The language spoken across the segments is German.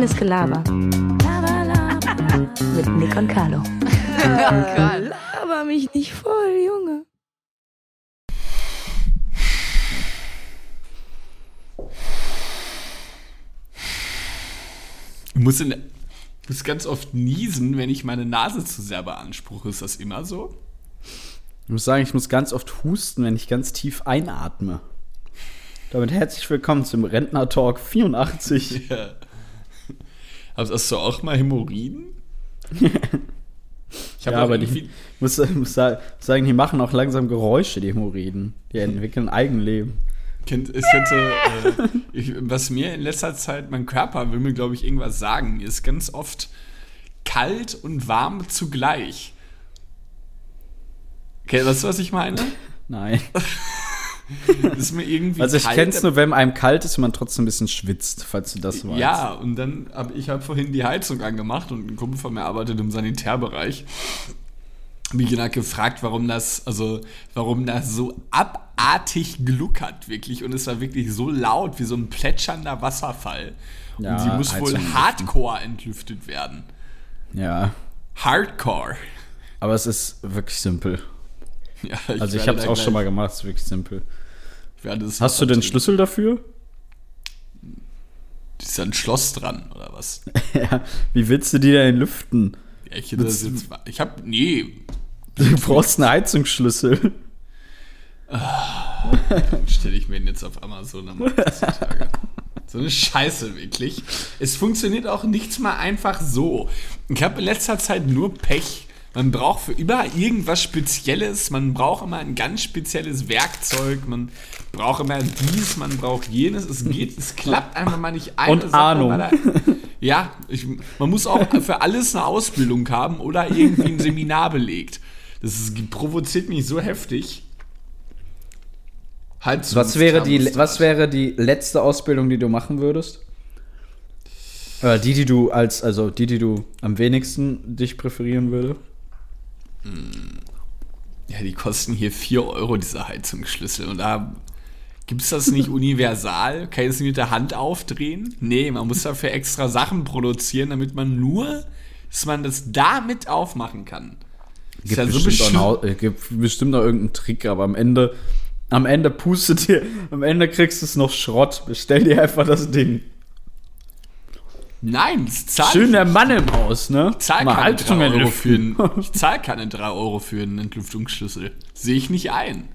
Reines Gelaber. Laber, laber. Mit Nick und Carlo. Laber mich nicht voll, Junge. Ich muss, in, ich muss ganz oft niesen, wenn ich meine Nase zu sehr beanspruche. Ist das immer so? Ich muss sagen, ich muss ganz oft husten, wenn ich ganz tief einatme. Damit herzlich willkommen zum Rentner Talk 84. Ja. Hast du auch mal Hämorrhoiden? Ich habe Ja, aber die, muss, muss sa- sagen, die machen auch langsam Geräusche, die Hämorrhoiden. Die entwickeln Eigenleben. Kind, ich hätte, äh, ich, was mir in letzter Zeit, mein Körper will mir, glaube ich, irgendwas sagen. Mir ist ganz oft kalt und warm zugleich. Okay, weißt du, was ich meine? Nein. Ist mir irgendwie Also ich kalt, kenn's nur, wenn einem kalt ist und man trotzdem ein bisschen schwitzt, falls du das weißt. Ja, und dann habe ich hab vorhin die Heizung angemacht und ein Kumpel von mir arbeitet im Sanitärbereich. Mich hat gefragt, warum das, also warum das so abartig gluckert, wirklich. Und es war wirklich so laut wie so ein plätschernder Wasserfall. Ja, und sie muss Heizung wohl hardcore entlüftet werden. Ja. Hardcore. Aber es ist wirklich simpel. Ja, Also ich habe es auch schon mal gemacht, es ist wirklich simpel. Hast du den Wasser Schlüssel dafür? Ist da ein Schloss dran, oder was? ja. Wie willst du die denn lüften? Ja, ich hätte das jetzt. Ich habe nee, Du brauchst einen Heizungsschlüssel. stelle ich mir den jetzt auf Amazon am heutzutage. So eine Scheiße, wirklich. Es funktioniert auch nichts mal einfach so. Ich habe in letzter Zeit nur Pech. Man braucht für immer irgendwas Spezielles, man braucht immer ein ganz spezielles Werkzeug, man braucht immer dies, man braucht jenes. Es geht, es klappt einfach mal nicht eine Und Ahnung. weil er- ja, ich, man muss auch für alles eine Ausbildung haben oder irgendwie ein Seminar belegt. Das ist, provoziert mich so heftig. Halt Was wäre, die, was wäre die letzte Ausbildung, die du machen würdest? Oder die, die du als, also die, die du am wenigsten dich präferieren würde? Ja, die kosten hier 4 Euro, diese Heizungsschlüssel. Und da gibt es das nicht universal? Kann ich das nicht mit der Hand aufdrehen? Nee, man muss dafür extra Sachen produzieren, damit man nur, dass man das damit aufmachen kann. Gibt, ja so bestimmt, auch bestimmt. einen, äh, gibt bestimmt auch irgendeinen Trick, aber am Ende, am Ende pustet dir, am Ende kriegst du es noch Schrott. Bestell dir einfach das Ding. Nein, das zahlt Schön der Mann im Haus, ne? Ich zahle Mal keine, Heizung 3 Euro für einen, ich zahl keine 3 Euro für einen Entlüftungsschlüssel. Sehe ich nicht ein.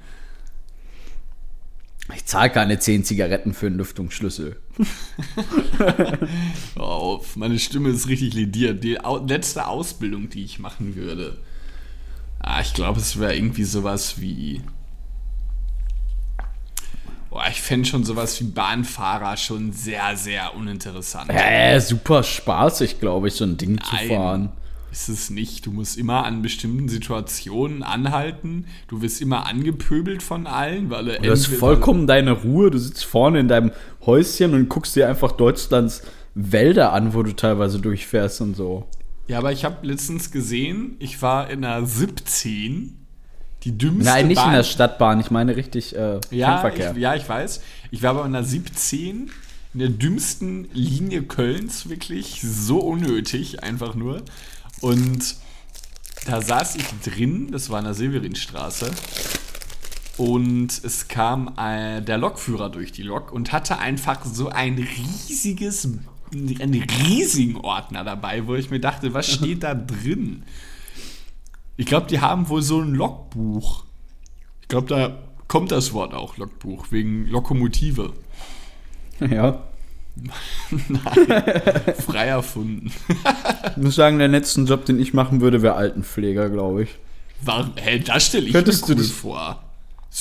Ich zahle keine 10 Zigaretten für einen Lüftungsschlüssel. Auf, meine Stimme ist richtig lediert. Die letzte Ausbildung, die ich machen würde. Ah, ich glaube, es wäre irgendwie sowas wie. Boah, ich fände schon sowas wie Bahnfahrer schon sehr, sehr uninteressant. Äh, super spaßig, glaube ich, so ein Ding zu Nein. fahren. Ist es nicht. Du musst immer an bestimmten Situationen anhalten. Du wirst immer angepöbelt von allen, weil Du hast vollkommen deine Ruhe. Du sitzt vorne in deinem Häuschen und guckst dir einfach Deutschlands Wälder an, wo du teilweise durchfährst und so. Ja, aber ich habe letztens gesehen, ich war in einer 17, die dümmste Nein, nicht Bahn. in der Stadtbahn. Ich meine richtig äh, Ja, ich, ja, ich weiß. Ich war aber in der 17, in der dümmsten Linie Kölns, wirklich so unnötig, einfach nur. Und da saß ich drin, das war in der Severinstraße, und es kam äh, der Lokführer durch die Lok und hatte einfach so ein riesiges, einen riesigen Ordner dabei, wo ich mir dachte, was steht da drin? Ich glaube, die haben wohl so ein Logbuch. Ich glaube, da kommt das Wort auch, Logbuch, wegen Lokomotive. ja. Frei erfunden. Ich muss sagen, der letzte Job, den ich machen würde, wäre Altenpfleger, glaube ich. Warum, hey, das stelle ich Könntest mir du cool dich- vor.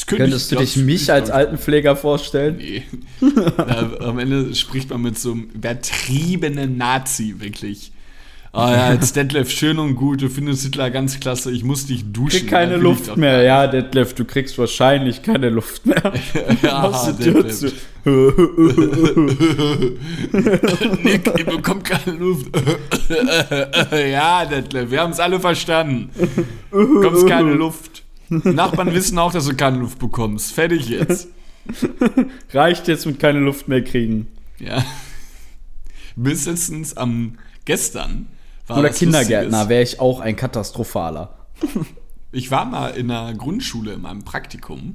Könnte Könntest ich, du dich mich ich als Altenpfleger vorstellen? Nee. Da, am Ende spricht man mit so einem übertriebenen Nazi, wirklich. Ah ja, jetzt Detlef, schön und gut, du findest Hitler ganz klasse, ich muss dich duschen. Krieg keine Luft mehr. Ja, Detlef, du kriegst wahrscheinlich keine Luft mehr. Ja, Tür Detlef. Nick, ihr bekommt keine Luft. ja, Detlef, wir haben es alle verstanden. Du bekommst keine Luft. Die Nachbarn wissen auch, dass du keine Luft bekommst. Fertig jetzt. Reicht jetzt mit keine Luft mehr kriegen. Ja. Bis letztens am gestern war Oder Kindergärtner wäre ich auch ein katastrophaler. Ich war mal in einer Grundschule in meinem Praktikum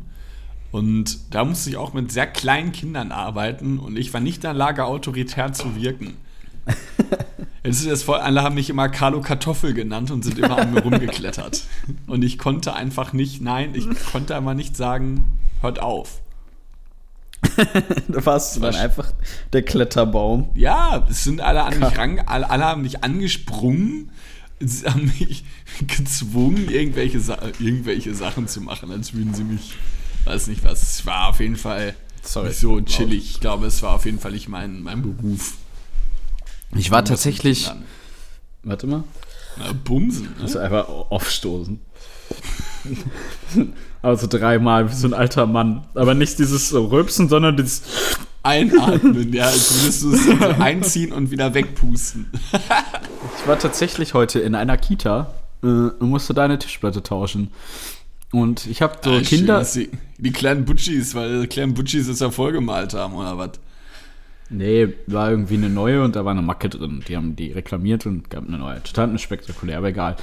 und da musste ich auch mit sehr kleinen Kindern arbeiten und ich war nicht in der Lage, autoritär zu wirken. Jetzt ist das voll, alle haben mich immer Carlo Kartoffel genannt und sind immer an mir rumgeklettert. Und ich konnte einfach nicht, nein, ich konnte einfach nicht sagen, hört auf. Da warst du dann einfach der Kletterbaum. Ja, es sind alle an mich ran, alle, alle haben mich angesprungen, sie haben mich gezwungen, irgendwelche, Sa irgendwelche Sachen zu machen, als würden sie mich, weiß nicht was. Es war auf jeden Fall Sorry. nicht so chillig. Ich glaube, es war auf jeden Fall nicht mein, mein Beruf. Ich war tatsächlich. Warte mal. Na, Bumsen. Ne? Also einfach aufstoßen. Also dreimal wie so ein alter Mann. Aber nicht dieses Rülpsen, sondern dieses. Einatmen, ja, als würdest du es so einziehen und wieder wegpusten. Ich war tatsächlich heute in einer Kita äh, und musste da eine Tischplatte tauschen. Und ich habe so Ah, schön, Kinder. dass Die, die kleinen Butchis, weil die kleinen Butchis es ja vollgemalt haben, oder was? Nee, war irgendwie eine neue und da war eine Macke drin. Die haben die reklamiert und gab eine neue. Total spektakulär, aber egal.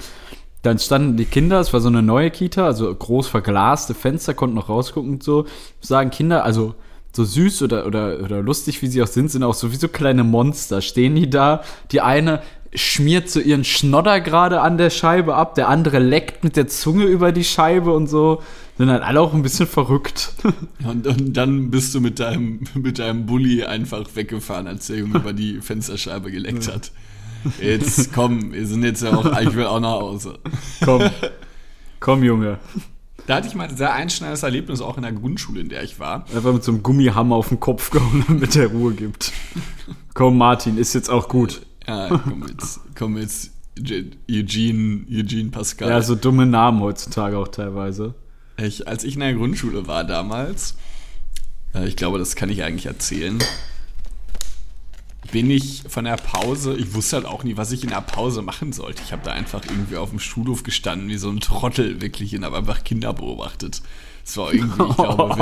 Dann standen die Kinder, es war so eine neue Kita, also groß verglaste Fenster, konnten noch rausgucken und so. Sagen Kinder, also so süß oder, oder, oder lustig wie sie auch sind, sind auch sowieso kleine Monster. Stehen die da, die eine schmiert so ihren Schnodder gerade an der Scheibe ab, der andere leckt mit der Zunge über die Scheibe und so. Sind halt alle auch ein bisschen verrückt. Und, und dann bist du mit deinem, mit deinem Bulli einfach weggefahren, als der Junge über die Fensterscheibe geleckt hat. Jetzt komm, wir sind jetzt ja auch, ich will auch nach Hause. Komm. Komm, Junge. Da hatte ich mal ein sehr einschneidendes Erlebnis auch in der Grundschule, in der ich war. Einfach mit so einem Gummihammer auf den Kopf gehauen, damit der Ruhe gibt. Komm, Martin, ist jetzt auch gut. Ja, komm jetzt, komm jetzt, Je- Eugene, Eugene Pascal. Ja, so dumme Namen heutzutage auch teilweise. Ich, als ich in der Grundschule war damals, äh, ich glaube, das kann ich eigentlich erzählen, bin ich von der Pause, ich wusste halt auch nie, was ich in der Pause machen sollte. Ich habe da einfach irgendwie auf dem Schulhof gestanden, wie so ein Trottel, wirklich, und habe einfach Kinder beobachtet. Das war irgendwie, ich glaube,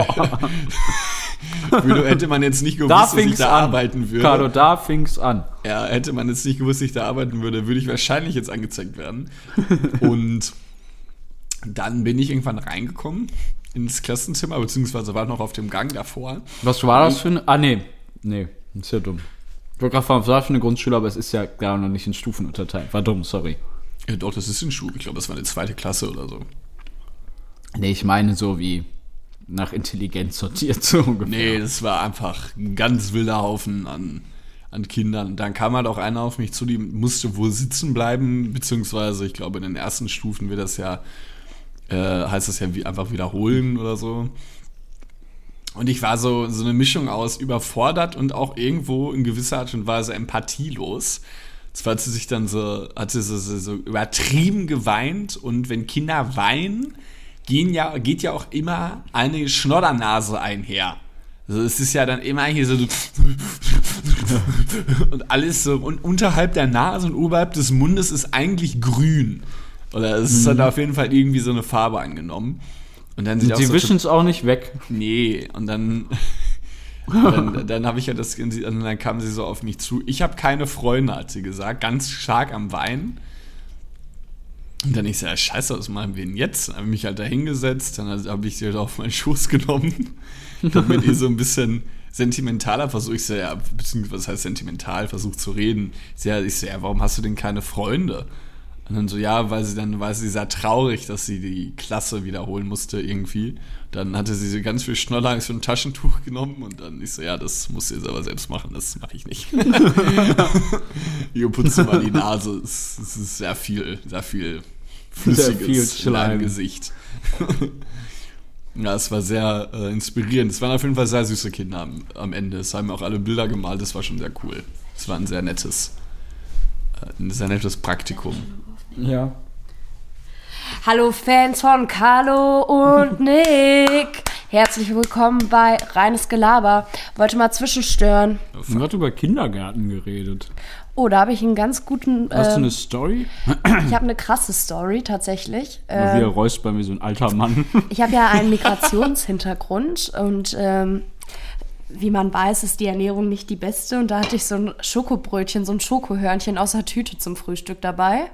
würde, hätte man jetzt nicht gewusst, Da dass ich da an. arbeiten würde. Carlo, da fing's an. Ja, hätte man jetzt nicht gewusst, dass ich da arbeiten würde, würde ich wahrscheinlich jetzt angezeigt werden. Und dann bin ich irgendwann reingekommen ins Klassenzimmer, beziehungsweise war noch auf dem Gang davor. Was war das für eine. Ah, nee. Nee, ist ja dumm. Ich wollte gerade fragen, was war für eine Grundschule, aber es ist ja gar noch nicht in Stufen unterteilt. War dumm, sorry. Ja, doch, das ist in Schule. Ich glaube, das war eine zweite Klasse oder so. Nee, ich meine so wie nach Intelligenz sortiert, so ungefähr. Nee, das war einfach ein ganz wilder Haufen an, an Kindern. Dann kam halt auch einer auf mich zu, die musste wohl sitzen bleiben, beziehungsweise ich glaube, in den ersten Stufen wird das ja, äh, heißt das ja wie, einfach wiederholen oder so. Und ich war so, so eine Mischung aus überfordert und auch irgendwo in gewisser Art und Weise empathielos. Zwar hat sie sich dann so, hat sie so, so, so übertrieben geweint und wenn Kinder weinen, gehen ja, geht ja auch immer eine Schnoddernase einher. Also es ist ja dann immer hier so und alles so und unterhalb der Nase und oberhalb des Mundes ist eigentlich grün. Oder es ist dann auf jeden Fall irgendwie so eine Farbe angenommen. Und dann auch sie wischen es auch nicht weg. Nee, und dann, dann, dann habe ich ja das, und dann kam sie so auf mich zu. Ich habe keine Freunde, hat sie gesagt, ganz stark am Weinen. Und dann ich so, ja, scheiße, was machen wir denn jetzt? Dann habe ich mich halt da hingesetzt, dann habe ich sie halt auf meinen Schoß genommen, dann mit ihr so ein bisschen sentimentaler versucht, ich so, ja, beziehungsweise was heißt sentimental, versucht zu reden. Ich so, ja, ich so, ja, warum hast du denn keine Freunde? Und dann so, ja, weil sie dann, weil sie sehr traurig, dass sie die Klasse wiederholen musste irgendwie. Dann hatte sie so ganz viel Schnoller so ein Taschentuch genommen und dann ich so, ja, das muss sie jetzt aber selbst machen, das mache ich nicht. Ihr putzt mal die Nase, es, es ist sehr viel, sehr viel Flüssiges viel in. Gesicht. ja, es war sehr äh, inspirierend. Es waren auf jeden Fall sehr süße Kinder am, am Ende. Es haben auch alle Bilder gemalt, das war schon sehr cool. Es war ein sehr nettes, äh, ein sehr nettes Praktikum. Ja. Hallo Fans von Carlo und Nick. Herzlich willkommen bei Reines Gelaber. Wollte mal zwischenstören. Man hat über Kindergärten geredet. Oh, da habe ich einen ganz guten. Hast du ähm, eine Story? ich habe eine krasse Story tatsächlich. Mal wieder Ähm, räusper mir so ein alter Mann. ich habe ja einen Migrationshintergrund und ähm, wie man weiß, ist die Ernährung nicht die beste. Und da hatte ich so ein Schokobrötchen, so ein Schokohörnchen aus der Tüte zum Frühstück dabei.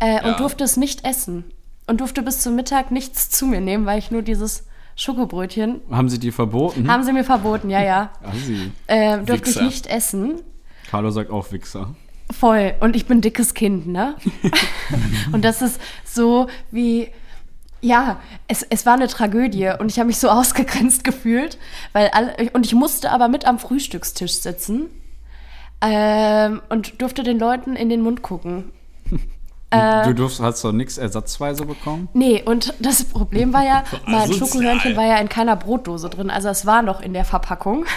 Äh, Ja. Und durfte es nicht essen. Und durfte bis zum Mittag nichts zu mir nehmen, weil ich nur dieses Schokobrötchen. Haben sie die verboten? Haben sie mir verboten, ja, ja. Assi. Äh, durfte ich Wichser. nicht essen. Carlo sagt auch Wichser. Voll. Und ich bin dickes Kind, ne? und das ist so wie. Ja, es, es war eine Tragödie und ich habe mich so ausgegrenzt gefühlt, weil alle, und ich musste aber mit am Frühstückstisch sitzen ähm, und durfte den Leuten in den Mund gucken. Äh. du durfst, hast doch nichts ersatzweise bekommen? Nee, und das Problem war ja, mein. Schokohörnchen war ja in keiner Brotdose drin, also es war noch in der Verpackung.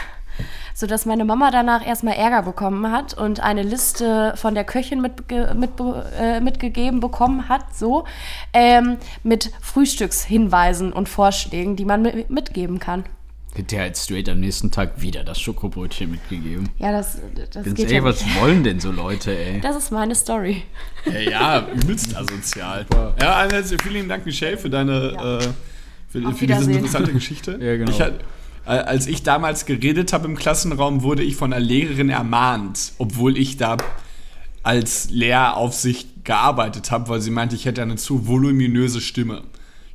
Sodass meine Mama danach erstmal Ärger bekommen hat und eine Liste von der Köchin mitge mit, äh, mitgegeben bekommen hat, so, ähm, mit Frühstückshinweisen und Vorschlägen, die man mi- mitgeben kann. Der hat straight am nächsten Tag wieder das Schokobrötchen mitgegeben. Ja, das, das Ganz geht ey, ja was nicht. wollen denn so Leute, ey? Das ist meine Story. Äh, ja, übelst asozial. Ja, also vielen Dank, Michelle, für deine, Ja. äh, für, für diese interessante Geschichte. Ja, genau. Ich, äh, als ich damals geredet habe im Klassenraum, wurde ich von einer Lehrerin ermahnt, obwohl ich da als Lehraufsicht gearbeitet habe, weil sie meinte, ich hätte eine zu voluminöse Stimme.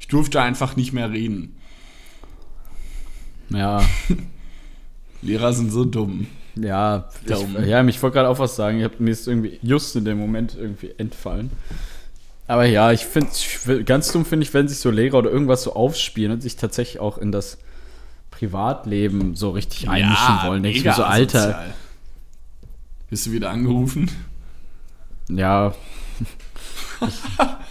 Ich durfte einfach nicht mehr reden. Ja, Lehrer sind so dumm. ja, ich, ja, ich wollte gerade auch was sagen. Ich hab, mir ist irgendwie just in dem Moment irgendwie entfallen. Aber ja, ich finde ganz dumm finde ich, wenn sich so Lehrer oder irgendwas so aufspielen und sich tatsächlich auch in das Privatleben so richtig einmischen wollen. Denke ich mir so, Alter. Bist du wieder angerufen? ja. Ich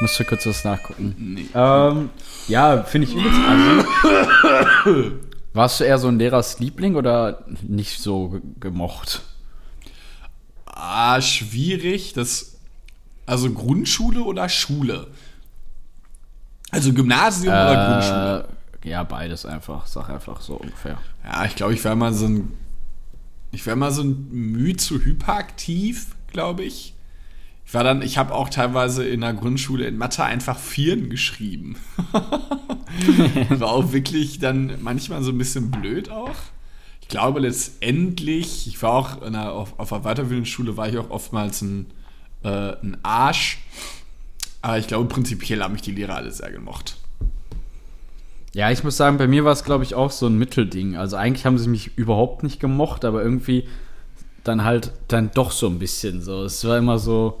musste kurz was nachgucken. Nee. Ähm, ja, finde ich übelst assi. Warst du eher so ein Lehrers Liebling oder nicht so ge- gemocht? Ah, schwierig. Das, also Grundschule oder Schule? Also Gymnasium oder Grundschule? Äh, ja, beides einfach. Sag einfach so ungefähr. Ja, ich glaube, ich wäre mal so ein. Ich wäre mal so ein Mühe zu hyperaktiv, glaube ich. War dann, ich habe auch teilweise in der Grundschule in Mathe einfach Vieren geschrieben. war auch wirklich dann manchmal so ein bisschen blöd auch. Ich glaube letztendlich, ich war auch einer, auf, auf einer weiterbildenden Schule, war ich auch oftmals ein, äh, ein Arsch. Aber ich glaube, prinzipiell haben mich die Lehrer alle sehr gemocht. Ja, ich muss sagen, bei mir war es, glaube ich, auch so ein Mittelding. Also eigentlich haben sie mich überhaupt nicht gemocht, aber irgendwie dann halt dann doch so ein bisschen so. Es war immer so,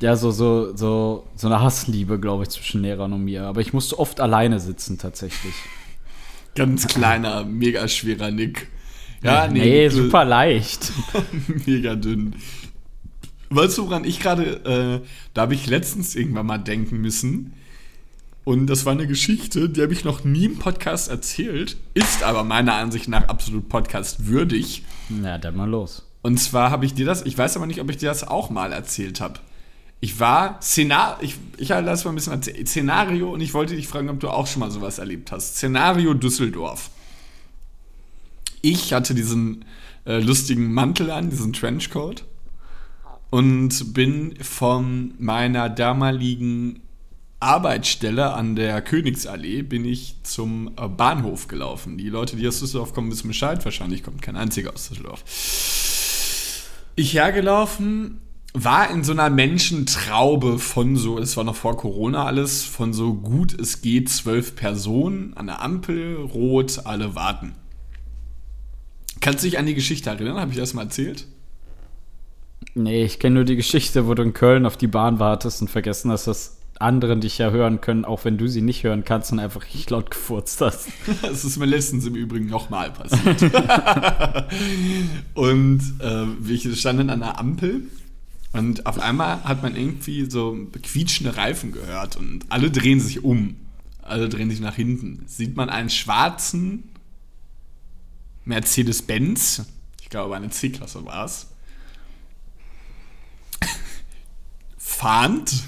ja, so, so, so, so eine Hassliebe, glaube ich, zwischen Lehrern und mir. Aber ich musste oft alleine sitzen, tatsächlich. Ganz kleiner, mega schwerer Nick. Ja, nee, nee super leicht. mega dünn. Weißt du, woran ich gerade, äh, da habe ich letztens irgendwann mal denken müssen. Und das war eine Geschichte, die habe ich noch nie im Podcast erzählt, ist aber meiner Ansicht nach absolut Podcast würdig. Na, dann mal los. Und zwar habe ich dir das, ich weiß aber nicht, ob ich dir das auch mal erzählt habe. Ich war Szenario, ich, ich das mal ein bisschen Szenario und ich wollte dich fragen, ob du auch schon mal sowas erlebt hast. Szenario Düsseldorf. Ich hatte diesen äh, lustigen Mantel an, diesen Trenchcoat und bin von meiner damaligen Arbeitsstelle an der Königsallee bin ich zum äh, Bahnhof gelaufen. Die Leute, die aus Düsseldorf kommen, wissen Bescheid. Wahrscheinlich kommt kein einziger aus Düsseldorf. Ich hergelaufen, war in so einer Menschentraube von so, es war noch vor Corona alles, von so gut es geht zwölf Personen an der Ampel, rot, alle warten. Kannst du dich an die Geschichte erinnern? Habe ich das mal erzählt? Nee, ich kenne nur die Geschichte, wo du in Köln auf die Bahn wartest und vergessen hast, dass anderen dich ja hören können, auch wenn du sie nicht hören kannst und einfach richtig laut gefurzt hast. Das ist mir letztens im Übrigen nochmal passiert. und äh, wir standen an der Ampel und auf einmal hat man irgendwie so quietschende Reifen gehört und alle drehen sich um. Alle drehen sich nach hinten. Sieht man einen schwarzen Mercedes-Benz, ich glaube eine C-Klasse war es, fahrend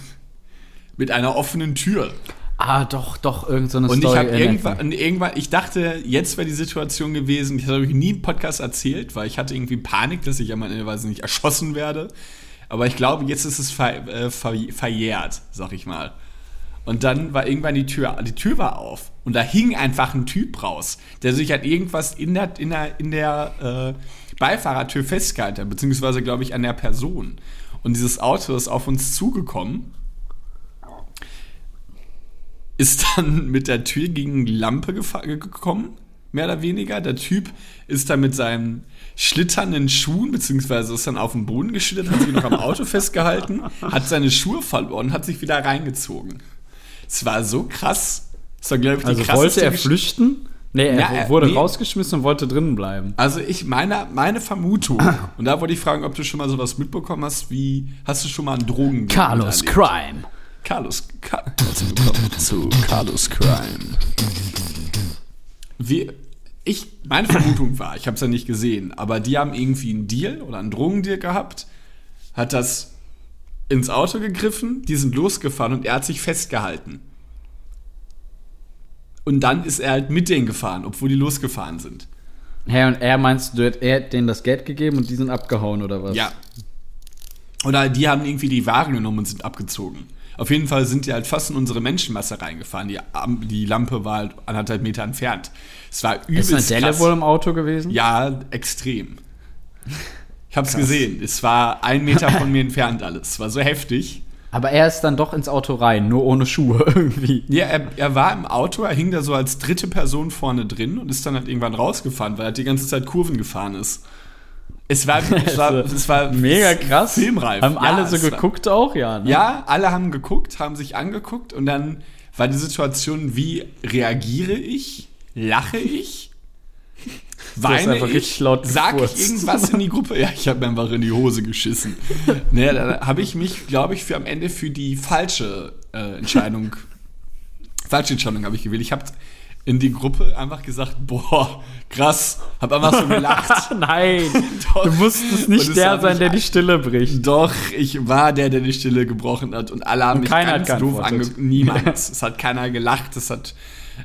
mit einer offenen Tür. Ah, doch, doch, irgendeine so eine Und ich Story erinnert irgendwann, irgendwann, ich dachte, jetzt wäre die Situation gewesen, das habe ich nie im Podcast erzählt, weil ich hatte irgendwie Panik, dass ich am Ende weiß nicht erschossen werde. Aber ich glaube, jetzt ist es ver, äh, ver, verjährt, sag ich mal. Und dann war irgendwann die Tür, die Tür war auf. Und da hing einfach ein Typ raus, der sich halt irgendwas in der, in der, in der äh, Beifahrertür festgehalten hat, beziehungsweise, glaube ich, an der Person. Und dieses Auto ist auf uns zugekommen, ist dann mit der Tür gegen die Lampe gekommen, mehr oder weniger. Der Typ ist dann mit seinen schlitternden Schuhen, beziehungsweise ist dann auf den Boden geschlittert, hat sich noch am Auto festgehalten, hat seine Schuhe verloren, hat sich wieder reingezogen. Es war so krass. Das war, glaube ich, die Also wollte er flüchten? Nee, er Ja, wurde nee. rausgeschmissen und wollte drinnen bleiben. Also ich, meine, meine Vermutung, und da wollte ich fragen, ob du schon mal sowas mitbekommen hast, wie, hast du schon mal einen Drogen Carlos erlebt? Crime. Carlos, Ka zu Carlos Crime. Wie, ich, meine Vermutung war, ich habe es ja nicht gesehen, aber die haben irgendwie einen Deal oder einen Drogendeal gehabt, hat das ins Auto gegriffen, die sind losgefahren und er hat sich festgehalten. Und dann ist er halt mit denen gefahren, obwohl die losgefahren sind. Hä, und er meinst du, er hat denen das Geld gegeben und die sind abgehauen oder was? Ja. Oder die haben irgendwie die Ware genommen und sind abgezogen. Auf jeden Fall sind die halt fast in unsere Menschenmasse reingefahren. Die, die Lampe war halt anderthalb Meter entfernt. Es war übelst Ist eine Delle krass. wohl im Auto gewesen? Ja, extrem. Ich hab's gesehen. Es war ein Meter von mir entfernt alles. Es war so heftig. Aber er ist dann doch ins Auto rein, nur ohne Schuhe irgendwie. Ja, er, er war im Auto, er hing da so als dritte Person vorne drin und ist dann halt irgendwann rausgefahren, weil er die ganze Zeit Kurven gefahren ist. Es war, es war, Also, es war Mega krass. Filmreif. Haben Ja, alle so es war- geguckt auch, ja. Ne? Ja, alle haben geguckt, haben sich angeguckt und dann war die Situation, wie reagiere ich? Lache ich? Weine ich? Sag ich irgendwas in die Gruppe? Ja, ich habe mir einfach in die Hose geschissen. naja, da habe ich mich, glaube ich, für am Ende für die falsche äh, Entscheidung, falsche Entscheidung habe ich gewählt. Ich habe in die Gruppe einfach gesagt, boah, krass, habe einfach so gelacht. Nein, du musstest nicht der sein, der die Stille bricht. Doch, ich war der, der die Stille gebrochen hat und alle haben Und mich ganz doof angeguckt. Niemand. es hat keiner gelacht. Es hat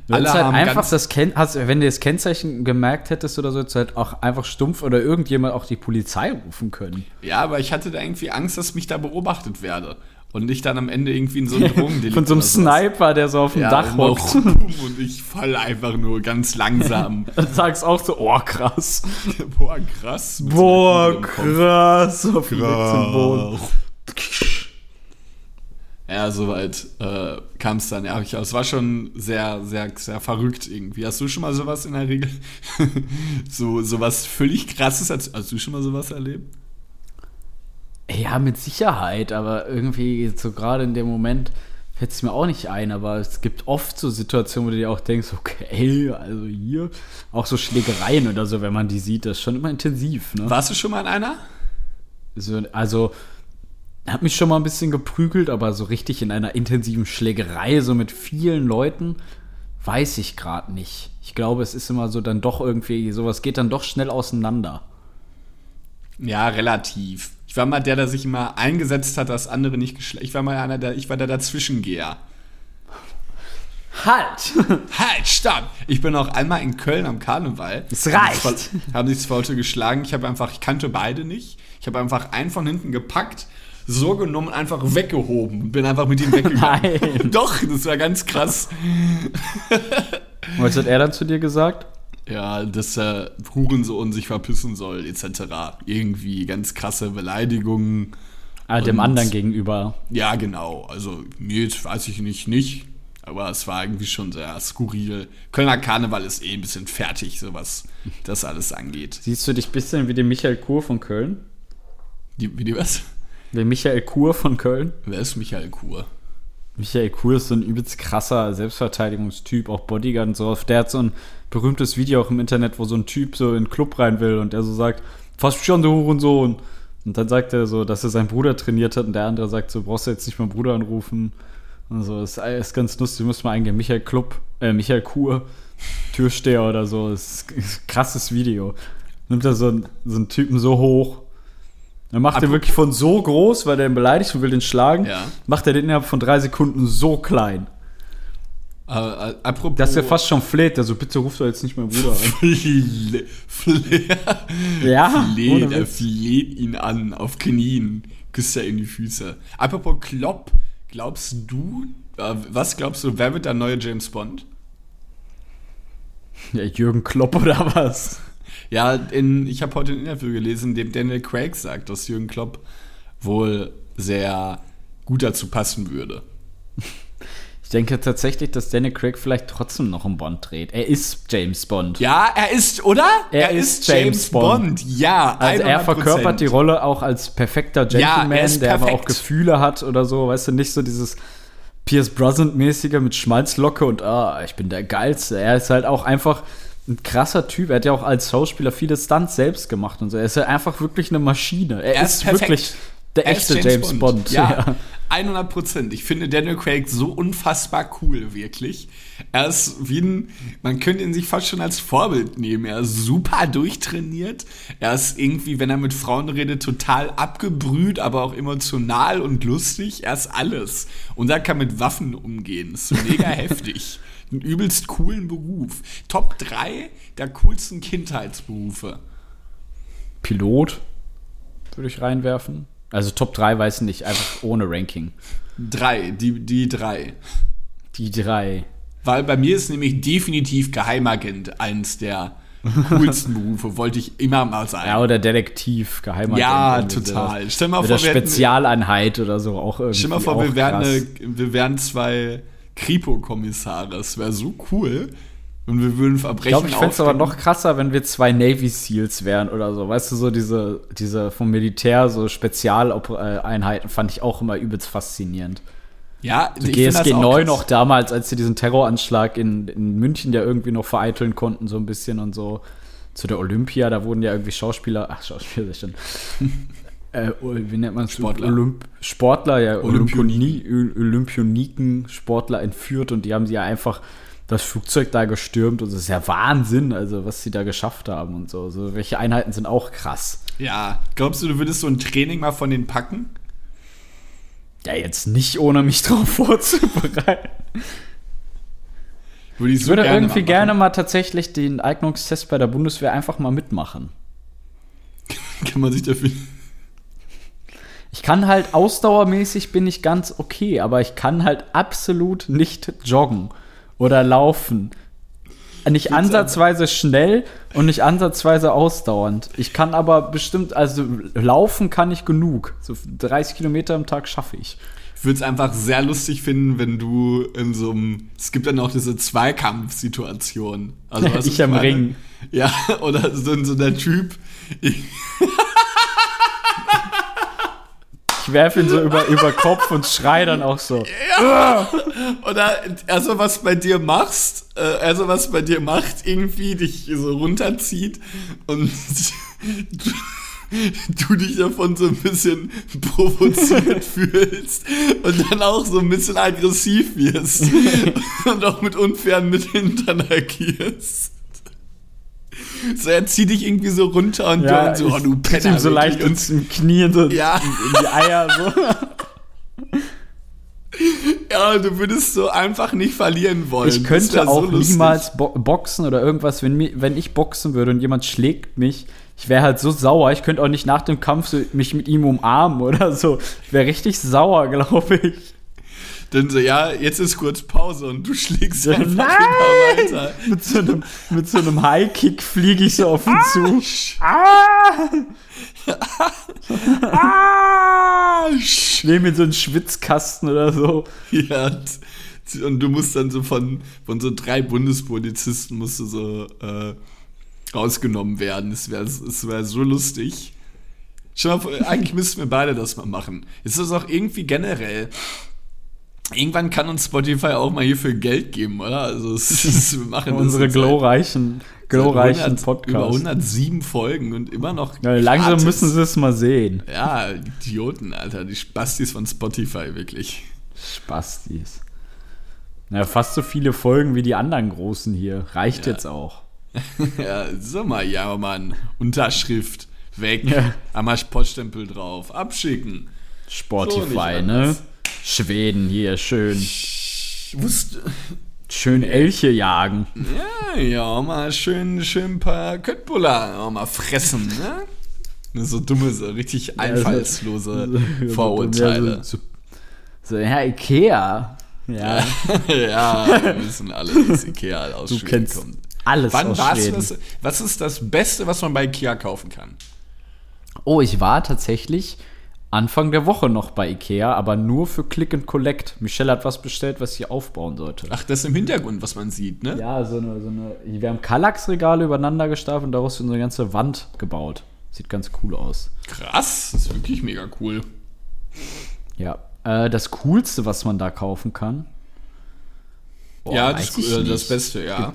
Du alle halt haben einfach das Ken hast, wenn du das Kennzeichen gemerkt hättest oder so, hättest du halt auch einfach stumpf oder irgendjemand auch die Polizei rufen können. Ja, aber ich hatte da irgendwie Angst, dass mich da beobachtet werde und ich dann am Ende irgendwie in so einem Drogendelikt Von so einem Sniper, der so auf dem ja, Dach und hockt. und ich fall einfach nur ganz langsam. Dann sagst auch so, oh krass. Boah, krass. Boah, krass. Auf Boden. Ja, soweit äh, kam es dann. Ja, ich, es war schon sehr, sehr, sehr verrückt irgendwie. Hast du schon mal sowas in der Regel? so sowas völlig krasses? Hast, hast du schon mal sowas erlebt? Ja, mit Sicherheit, aber irgendwie so gerade in dem Moment fällt es mir auch nicht ein, aber es gibt oft so Situationen, wo du dir auch denkst, okay, also hier, auch so Schlägereien oder so, wenn man die sieht, das ist schon immer intensiv, ne? Warst du schon mal in einer? So, also, hat mich schon mal ein bisschen geprügelt, aber so richtig in einer intensiven Schlägerei, so mit vielen Leuten, weiß ich gerade nicht. Ich glaube, es ist immer so dann doch irgendwie, sowas geht dann doch schnell auseinander. Ja, relativ. Ich war mal der, der sich immer eingesetzt hat, dass andere nicht geschlagen. Ich war mal einer, der, ich war der Dazwischengeher. Halt! Halt, stopp! Ich bin auch einmal in Köln am Karneval. Es Haben reicht. sich zwei- Haben sich zwei Leute geschlagen. Ich habe einfach, ich kannte beide nicht. Ich habe einfach einen von hinten gepackt, so genommen und einfach weggehoben. und Bin einfach mit ihm weggegangen. Nein. Doch, das war ganz krass. Was hat er dann zu dir gesagt? Ja, dass er Hurensohn sich verpissen soll, etc. Irgendwie ganz krasse Beleidigungen. Ah, dem anderen gegenüber. Ja, genau. Also, mir jetzt weiß ich nicht, nicht. Aber es war irgendwie schon sehr skurril. Kölner Karneval ist eh ein bisschen fertig, so was das alles angeht. Siehst du dich ein bisschen wie den Michael Kur von Köln? Die, wie die was? Der Michael Kur von Köln? Wer ist Michael Kur? Michael Kur ist so ein übelst krasser Selbstverteidigungstyp, auch Bodyguard und so. Der hat so ein berühmtes Video auch im Internet, wo so ein Typ so in den Club rein will und der so sagt, fast schon du Hurensohn. Und dann sagt er so, dass er seinen Bruder trainiert hat und der andere sagt so, brauchst du jetzt nicht meinen Bruder anrufen. Und so, das ist ganz lustig, muss man eingehen. Michael Club, äh, Michael Kur, Türsteher oder so. Das ist ein krasses Video. Nimmt er so einen, so einen Typen so hoch. Dann macht er wirklich von so groß, weil der ihn beleidigt und will den schlagen, Ja. macht er den innerhalb von drei Sekunden so klein. Äh, äh, apropos. Dass er fast schon fleht. Also bitte ruft doch jetzt nicht meinen Bruder an. Fle Fle Ja, fleht, er fleht ihn an, auf Knien, küsst er in die Füße. Apropos Klopp, glaubst du, Äh, Was glaubst du, wer wird der neue James Bond? Ja, Jürgen Klopp oder was? Ja, in, ich habe heute ein Interview gelesen, in dem Daniel Craig sagt, dass Jürgen Klopp wohl sehr gut dazu passen würde. Ich denke tatsächlich, dass Daniel Craig vielleicht trotzdem noch einen Bond dreht. Er ist James Bond. Ja, er ist, oder? Er ist James Bond. Ja, Also er 100%. verkörpert die Rolle auch als perfekter Gentleman, er ist der aber auch. Gefühle hat oder so, weißt du, nicht so dieses Pierce Brosnan-mäßige mit Schmalzlocke und ah, ich bin der Geilste. Er ist halt auch einfach ein krasser Typ. Er hat ja auch als Schauspieler viele Stunts selbst gemacht und so. Er ist ja einfach wirklich eine Maschine. Er, Er ist, ist wirklich der Er echte James, Bond. Ja, 100 Prozent. Ich finde Daniel Craig so unfassbar cool, wirklich. Er ist wie ein, man könnte ihn sich fast schon als Vorbild nehmen. Er ist super durchtrainiert. Er ist irgendwie, wenn er mit Frauen redet, total abgebrüht, aber auch emotional und lustig. Er ist alles. Und er kann mit Waffen umgehen. Ist mega heftig. Einen übelst coolen Beruf. Top 3 der coolsten Kindheitsberufe. Pilot würde ich reinwerfen. Also Top 3 weiß ich nicht, einfach ohne Ranking. Drei, die, die drei. Die drei. Weil bei mir ist nämlich definitiv Geheimagent eins der coolsten Berufe, wollte ich immer mal sein. Ja, oder Detektiv, Geheimagent. Ja, total. sowas. Stell mal vor, wir hätten- Spezialeinheit oder so auch irgendwie. Stell mal vor, wir wären, eine, wir wären zwei Kripo-Kommissare. Das wäre so cool. Und wir würden Ich Verbrechen glaube, ich fände es aber noch krasser, wenn wir zwei Navy Seals wären oder so. Weißt du, so diese, diese vom Militär, so Spezialeinheiten fand ich auch immer übelst faszinierend. Ja, So ich GSG auch 9 krass. noch damals, als sie diesen Terroranschlag in, in München ja irgendwie noch vereiteln konnten, so ein bisschen und so. Zu der Olympia, da wurden ja irgendwie Schauspieler, ach, Schauspieler, ich schon. Äh, wie nennt man es? Sportler. Olymp Sportler, ja, Olympioniken. Olympioniken, Sportler entführt und die haben sie ja einfach das Flugzeug da gestürmt und das ist ja Wahnsinn, also was sie da geschafft haben und so. so welche Einheiten sind auch krass. Ja, glaubst du, du würdest so ein Training mal von denen packen? Ja, jetzt nicht ohne mich drauf vorzubereiten. Würde Ich würde irgendwie mal gerne mal tatsächlich den Eignungstest bei der Bundeswehr einfach mal mitmachen. Kann man sich dafür. Ich kann halt ausdauermäßig bin ich ganz okay, aber ich kann halt absolut nicht joggen oder laufen. Nicht ansatzweise schnell und nicht ansatzweise ausdauernd. Ich kann aber bestimmt, also laufen kann ich genug. So 30 Kilometer am Tag schaffe ich. Ich würde es einfach sehr lustig finden, wenn du in so einem. Es gibt dann auch diese Zweikampfsituation. Also, was Ich am meine? Ring. Ja, oder so, so der Typ. Ich, werfe ihn so über, über Kopf und schrei dann auch so. oder also was bei dir machst, äh, also was bei dir macht, irgendwie dich so runterzieht und du, du dich davon so ein bisschen provoziert fühlst und dann auch so ein bisschen aggressiv wirst und auch mit unfairen Mitteln dann agierst. So, er zieht dich irgendwie so runter und Ja, du, und so, oh, du Penner, ihm so leicht ins Knie in, so, Ja. in, die Eier. So. Ja, du würdest so einfach nicht verlieren wollen. Ich könnte so auch lustig. niemals bo boxen oder irgendwas, wenn, wenn ich boxen würde und jemand schlägt mich. Ich wäre halt so sauer. Ich könnte auch nicht nach dem Kampf so mich mit ihm umarmen oder so. Ich wäre richtig sauer, glaube ich. Dann so, ja, jetzt ist kurz Pause und du schlägst Ja, einfach nein! immer weiter. Mit so einem, mit so einem High-Kick fliege ich so auf ihn zu. Ah! Ich nehme mir so einen Schwitzkasten oder so. Ja, und du musst dann so von, von so drei Bundespolizisten musst du so äh, rausgenommen werden. Es wäre es wär so lustig. Schau eigentlich müssten wir beide das mal machen. Es ist auch irgendwie generell. Irgendwann kann uns Spotify auch mal hierfür Geld geben, oder? Also es ist, wir machen Unsere glorreichen, glorreichen 100 Über Podcasts. 107 Folgen und immer noch. Ja, langsam gratis. müssen sie es mal sehen. Ja, Idioten, Alter. Die Spastis von Spotify, wirklich. Spastis. Na, fast so viele Folgen wie die anderen großen hier. Reicht Ja. jetzt auch. Ja, sag mal, ja, Mann. Unterschrift. Weg. Ja. Einmal Poststempel drauf. Abschicken. So Spotify, nicht ne? anders. Schweden hier, schön. Ich wusste. Schön Elche jagen. Ja, ja, mal schön, schön ein paar Köttbullar mal fressen, ne? So dumme, so richtig einfallslose Ja, Vorurteile. So, so, so, ja, Ikea. Ja, ja, wir wissen alle, dass Ikea aus du Schweden kennst kommt. alles Wann aus warst Schweden. das? Was ist das Beste, was man bei Ikea kaufen kann? Oh, ich war tatsächlich Anfang der Woche noch bei Ikea, aber nur für Click and Collect. Michelle hat was bestellt, was sie aufbauen sollte. Ach, das ist im Hintergrund, was man sieht, ne? Ja, so eine, so eine. Wir haben Kallax-Regale übereinander gestapelt und daraus so eine ganze Wand gebaut. Sieht ganz cool aus. Krass, das ist wirklich mega cool. Ja. Äh, das Coolste, was man da kaufen kann. Boah, ja, das, äh, das. Beste, ja.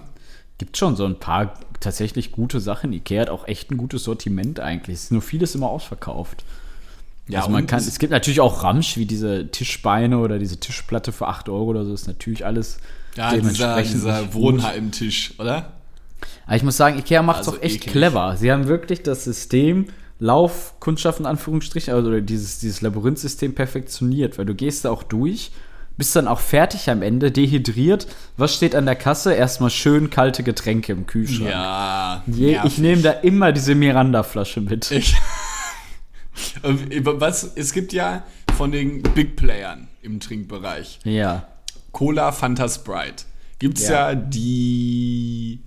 Gibt schon so ein paar tatsächlich gute Sachen. Ikea hat auch echt ein gutes Sortiment eigentlich. Es ist nur vieles immer ausverkauft. Ja, also man kann, es- gibt natürlich auch Ramsch, wie diese Tischbeine oder diese Tischplatte für 8 Euro oder so, ist natürlich alles Ja, dieser, dementsprechend dieser gut. Wohnheimtisch, oder? Aber ich muss sagen, Ikea macht es Also auch echt eklig. clever. Sie haben wirklich das System Laufkundschaft in Anführungsstrichen, also dieses, dieses Labyrinthsystem perfektioniert, weil du gehst da auch durch, bist dann auch fertig am Ende, dehydriert. Was steht an der Kasse? Erstmal schön kalte Getränke im Kühlschrank. Ja. Je, ich nehme da immer diese Miranda-Flasche mit. Ich, was, es gibt ja von den Big Playern im Trinkbereich Ja. Cola, Fanta, Sprite. Gibt es ja. Ja. die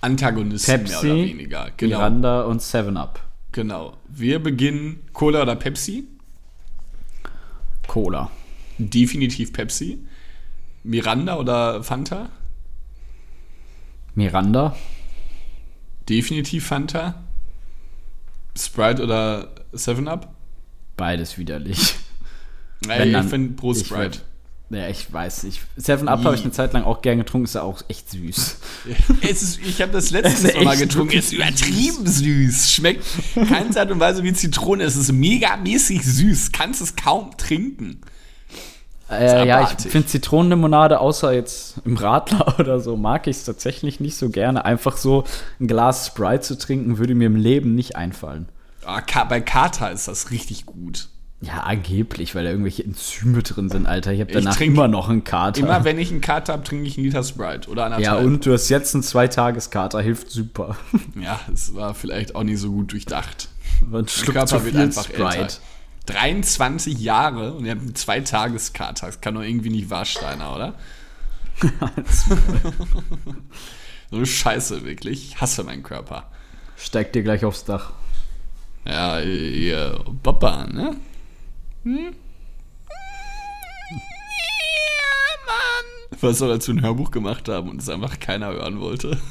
Antagonisten mehr oder Pepsi, weniger. Genau. Miranda und 7-Up. genau. Wir beginnen Cola oder Pepsi. Cola. Definitiv Pepsi. Miranda oder Fanta. Miranda. Definitiv Fanta. Sprite oder 7-Up. Beides widerlich. Wenn ich finde Pro ich Sprite. würd- Ja, ich weiß nicht. 7-Up habe ich eine Zeit lang auch gern getrunken, ist ja auch echt süß. Es ist, ich habe das letztes ist Mal getrunken. Es ist übertrieben süß. Schmeckt keine Art und Weise wie Zitrone. Es ist megamäßig süß. Kannst es kaum trinken. Äh, ja, ich finde Zitronenlimonade, außer jetzt im Radler oder so, mag ich es tatsächlich nicht so gerne. Einfach so ein Glas Sprite zu trinken, würde mir im Leben nicht einfallen. Ah, bei Kater ist das richtig gut. Ja, angeblich, weil da irgendwelche Enzyme drin sind, Alter. Ich habe Ich danach trink immer noch einen Kater. Immer wenn ich einen Kater habe, trinke ich einen Liter Sprite oder ja, anderthalb. und du hast jetzt einen Zweitageskater, hilft super. Ja, es war vielleicht auch nicht so gut durchdacht. Man schluckt Körper zu wird viel einfach Sprite. älter. 23 Jahre und ihr habt einen Zweitageskater. Das kann doch irgendwie nicht wahr, Steiner, oder? so eine Scheiße, wirklich. Ich hasse meinen Körper. Steigt dir gleich aufs Dach. Ja, ihr Papa, ne? Hm? Ja, Mann. Was soll dazu ein Hörbuch gemacht haben und es einfach keiner hören wollte.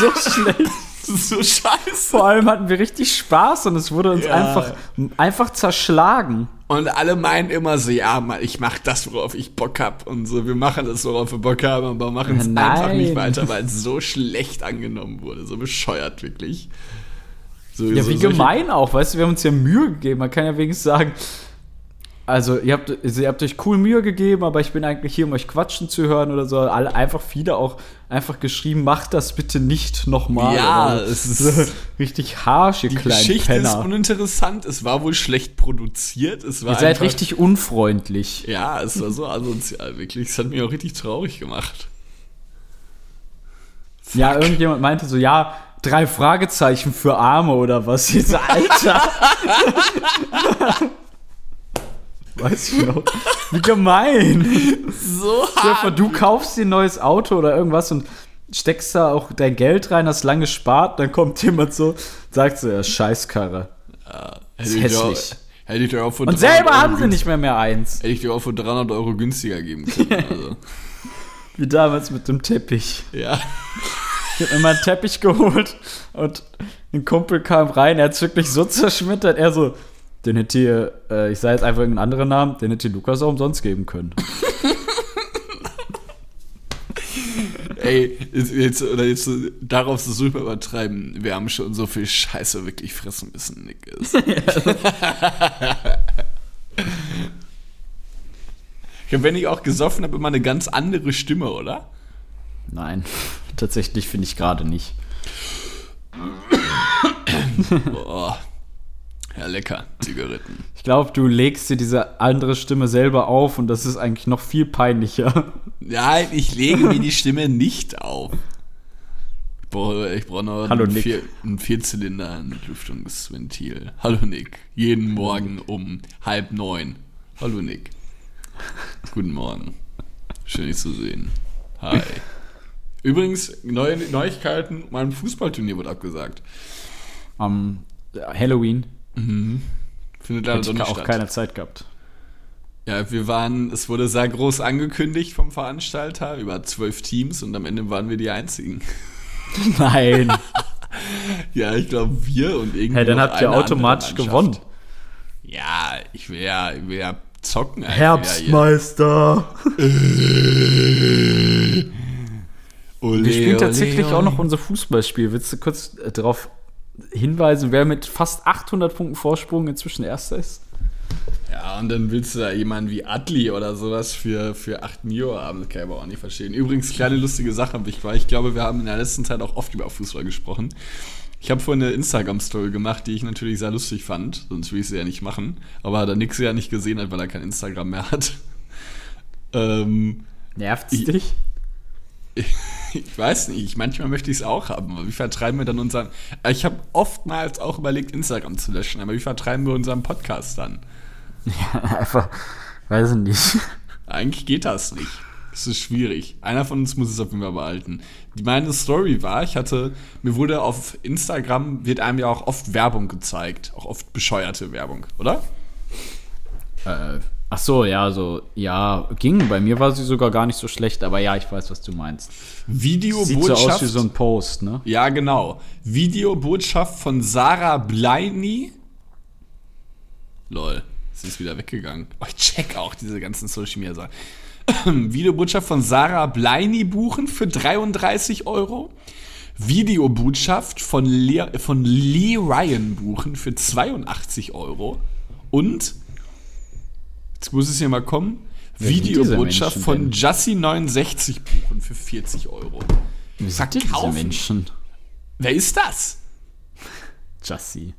So schlecht. So scheiße. Vor allem hatten wir richtig Spaß und es wurde uns Ja. einfach, einfach zerschlagen. Und alle meinen immer so, ja, ich mach das, worauf ich Bock hab. Und so, wir machen das, worauf wir Bock haben, aber machen es einfach nicht weiter, weil es so schlecht angenommen wurde. So bescheuert, wirklich. So, Ja, so wie gemein auch, weißt du, wir haben uns ja Mühe gegeben. Man kann ja wenigstens sagen, also ihr habt, also ihr habt euch cool Mühe gegeben, aber ich bin eigentlich hier, um euch quatschen zu hören oder so. Alle, einfach viele auch einfach geschrieben, macht das bitte nicht nochmal. Ja, Oder es ist- so richtig harsch, ihr Die kleinen Geschichte ist Penner. uninteressant, es war wohl schlecht produziert. Es war Ihr seid einfach- richtig unfreundlich. Ja, es war so asozial, wirklich. Es hat mich auch richtig traurig gemacht. Ja, irgendjemand meinte so, ja, drei Fragezeichen für Arme oder was. Jetzt, Alter. Weiß ich noch. Wie gemein. So vor, du kaufst dir ein neues Auto oder irgendwas und steckst da auch dein Geld rein, hast lange gespart, dann kommt jemand so, sagt so, ja, Scheißkarre. Hätte ist ich dir auch- hässlich. Hätte ich dir auch für Und 300 selber Euro haben sie nicht mehr mehr eins. Hätte ich dir auch für 300 Euro günstiger geben können. Also, Wie damals mit dem Teppich. ja. Ich hab mir mal einen Teppich geholt und ein Kumpel kam rein, er hat es wirklich so zerschmettert, er so, den hätte ihr, äh, ich sage jetzt einfach irgendeinen anderen Namen, den hätte ihr Lukas auch umsonst geben können. Ey, jetzt, jetzt, oder jetzt darauf so super übertreiben. Wir haben schon so viel Scheiße wirklich fressen müssen, Nick. ich habe, wenn ich auch gesoffen habe, immer eine ganz andere Stimme, oder? Nein, tatsächlich finde ich gerade nicht. Boah. Ja, lecker. Zigaretten. Ich glaube, du legst dir diese andere Stimme selber auf und das ist eigentlich noch viel peinlicher. Nein, ich lege mir die Stimme nicht auf. Boah, ich brauche noch Hallo, einen. Vier, einen Vierzylinder, ein Lüftungsventil. Hallo Nick. Jeden Morgen um halb neun. Hallo Nick. Guten Morgen. Schön dich zu sehen. Hi. Übrigens, neue Neuigkeiten, mein Fußballturnier wird abgesagt. Am Halloween Findet leider hätte doch nicht auch statt. keine Zeit gehabt. Ja, wir waren, es wurde sehr groß angekündigt vom Veranstalter, über zwölf Teams und am Ende waren wir die einzigen. Nein. Ja, ich glaube, wir und irgendwie. hey, dann habt ihr automatisch gewonnen. Ja, ich will ja, ich will ja zocken. Herbstmeister. Ole, Wir spielen ole, tatsächlich ole. auch noch unser Fußballspiel. Willst du kurz äh, hinweisen, wer mit fast 800 Punkten Vorsprung inzwischen Erster ist? Ja, und dann willst du da jemanden wie Atli oder sowas für, für 8 Mio haben. Das kann ich aber auch nicht verstehen. Übrigens, kleine lustige Sache, weil ich glaube, wir haben in der letzten Zeit auch oft über Fußball gesprochen. Ich habe vorhin eine Instagram-Story gemacht, die ich natürlich sehr lustig fand, sonst will ich sie ja nicht machen. Aber da Nix sie ja nicht gesehen hat, weil er kein Instagram mehr hat. Ähm, Nervt's Ich- dich? ich weiß nicht, manchmal möchte ich es auch haben, aber wie vertreiben wir dann unseren. Ich habe oftmals auch überlegt, Instagram zu löschen, aber wie vertreiben wir unseren Podcast dann? Einfach, weiß ich nicht. Eigentlich geht das nicht. Es ist schwierig. Einer von uns muss es auf jeden Fall behalten. Die, meine Story war, ich hatte, mir wurde auf Instagram, wird einem ja auch oft Werbung gezeigt. Auch oft bescheuerte Werbung, oder? Äh, ach so, ja, so, ja, ging. Bei mir war sie sogar gar nicht so schlecht, aber ja, ich weiß, was du meinst. Sieht so Videobotschaft. aus wie so ein Post, ne? ja, genau. Videobotschaft von Sarah Bleini. Lol, sie ist wieder weggegangen. Oh, ich check auch diese ganzen Social Media Sachen. Videobotschaft von Sarah Bleini buchen für 33 Euro. Videobotschaft von, Le von Lee Ryan buchen für 82 Euro. Und, jetzt muss es hier mal kommen, Wer Videobotschaft von denn? Jussi69 buchen für 40 Euro. Wie sind denn diese. Menschen? Wer ist das? Jassi.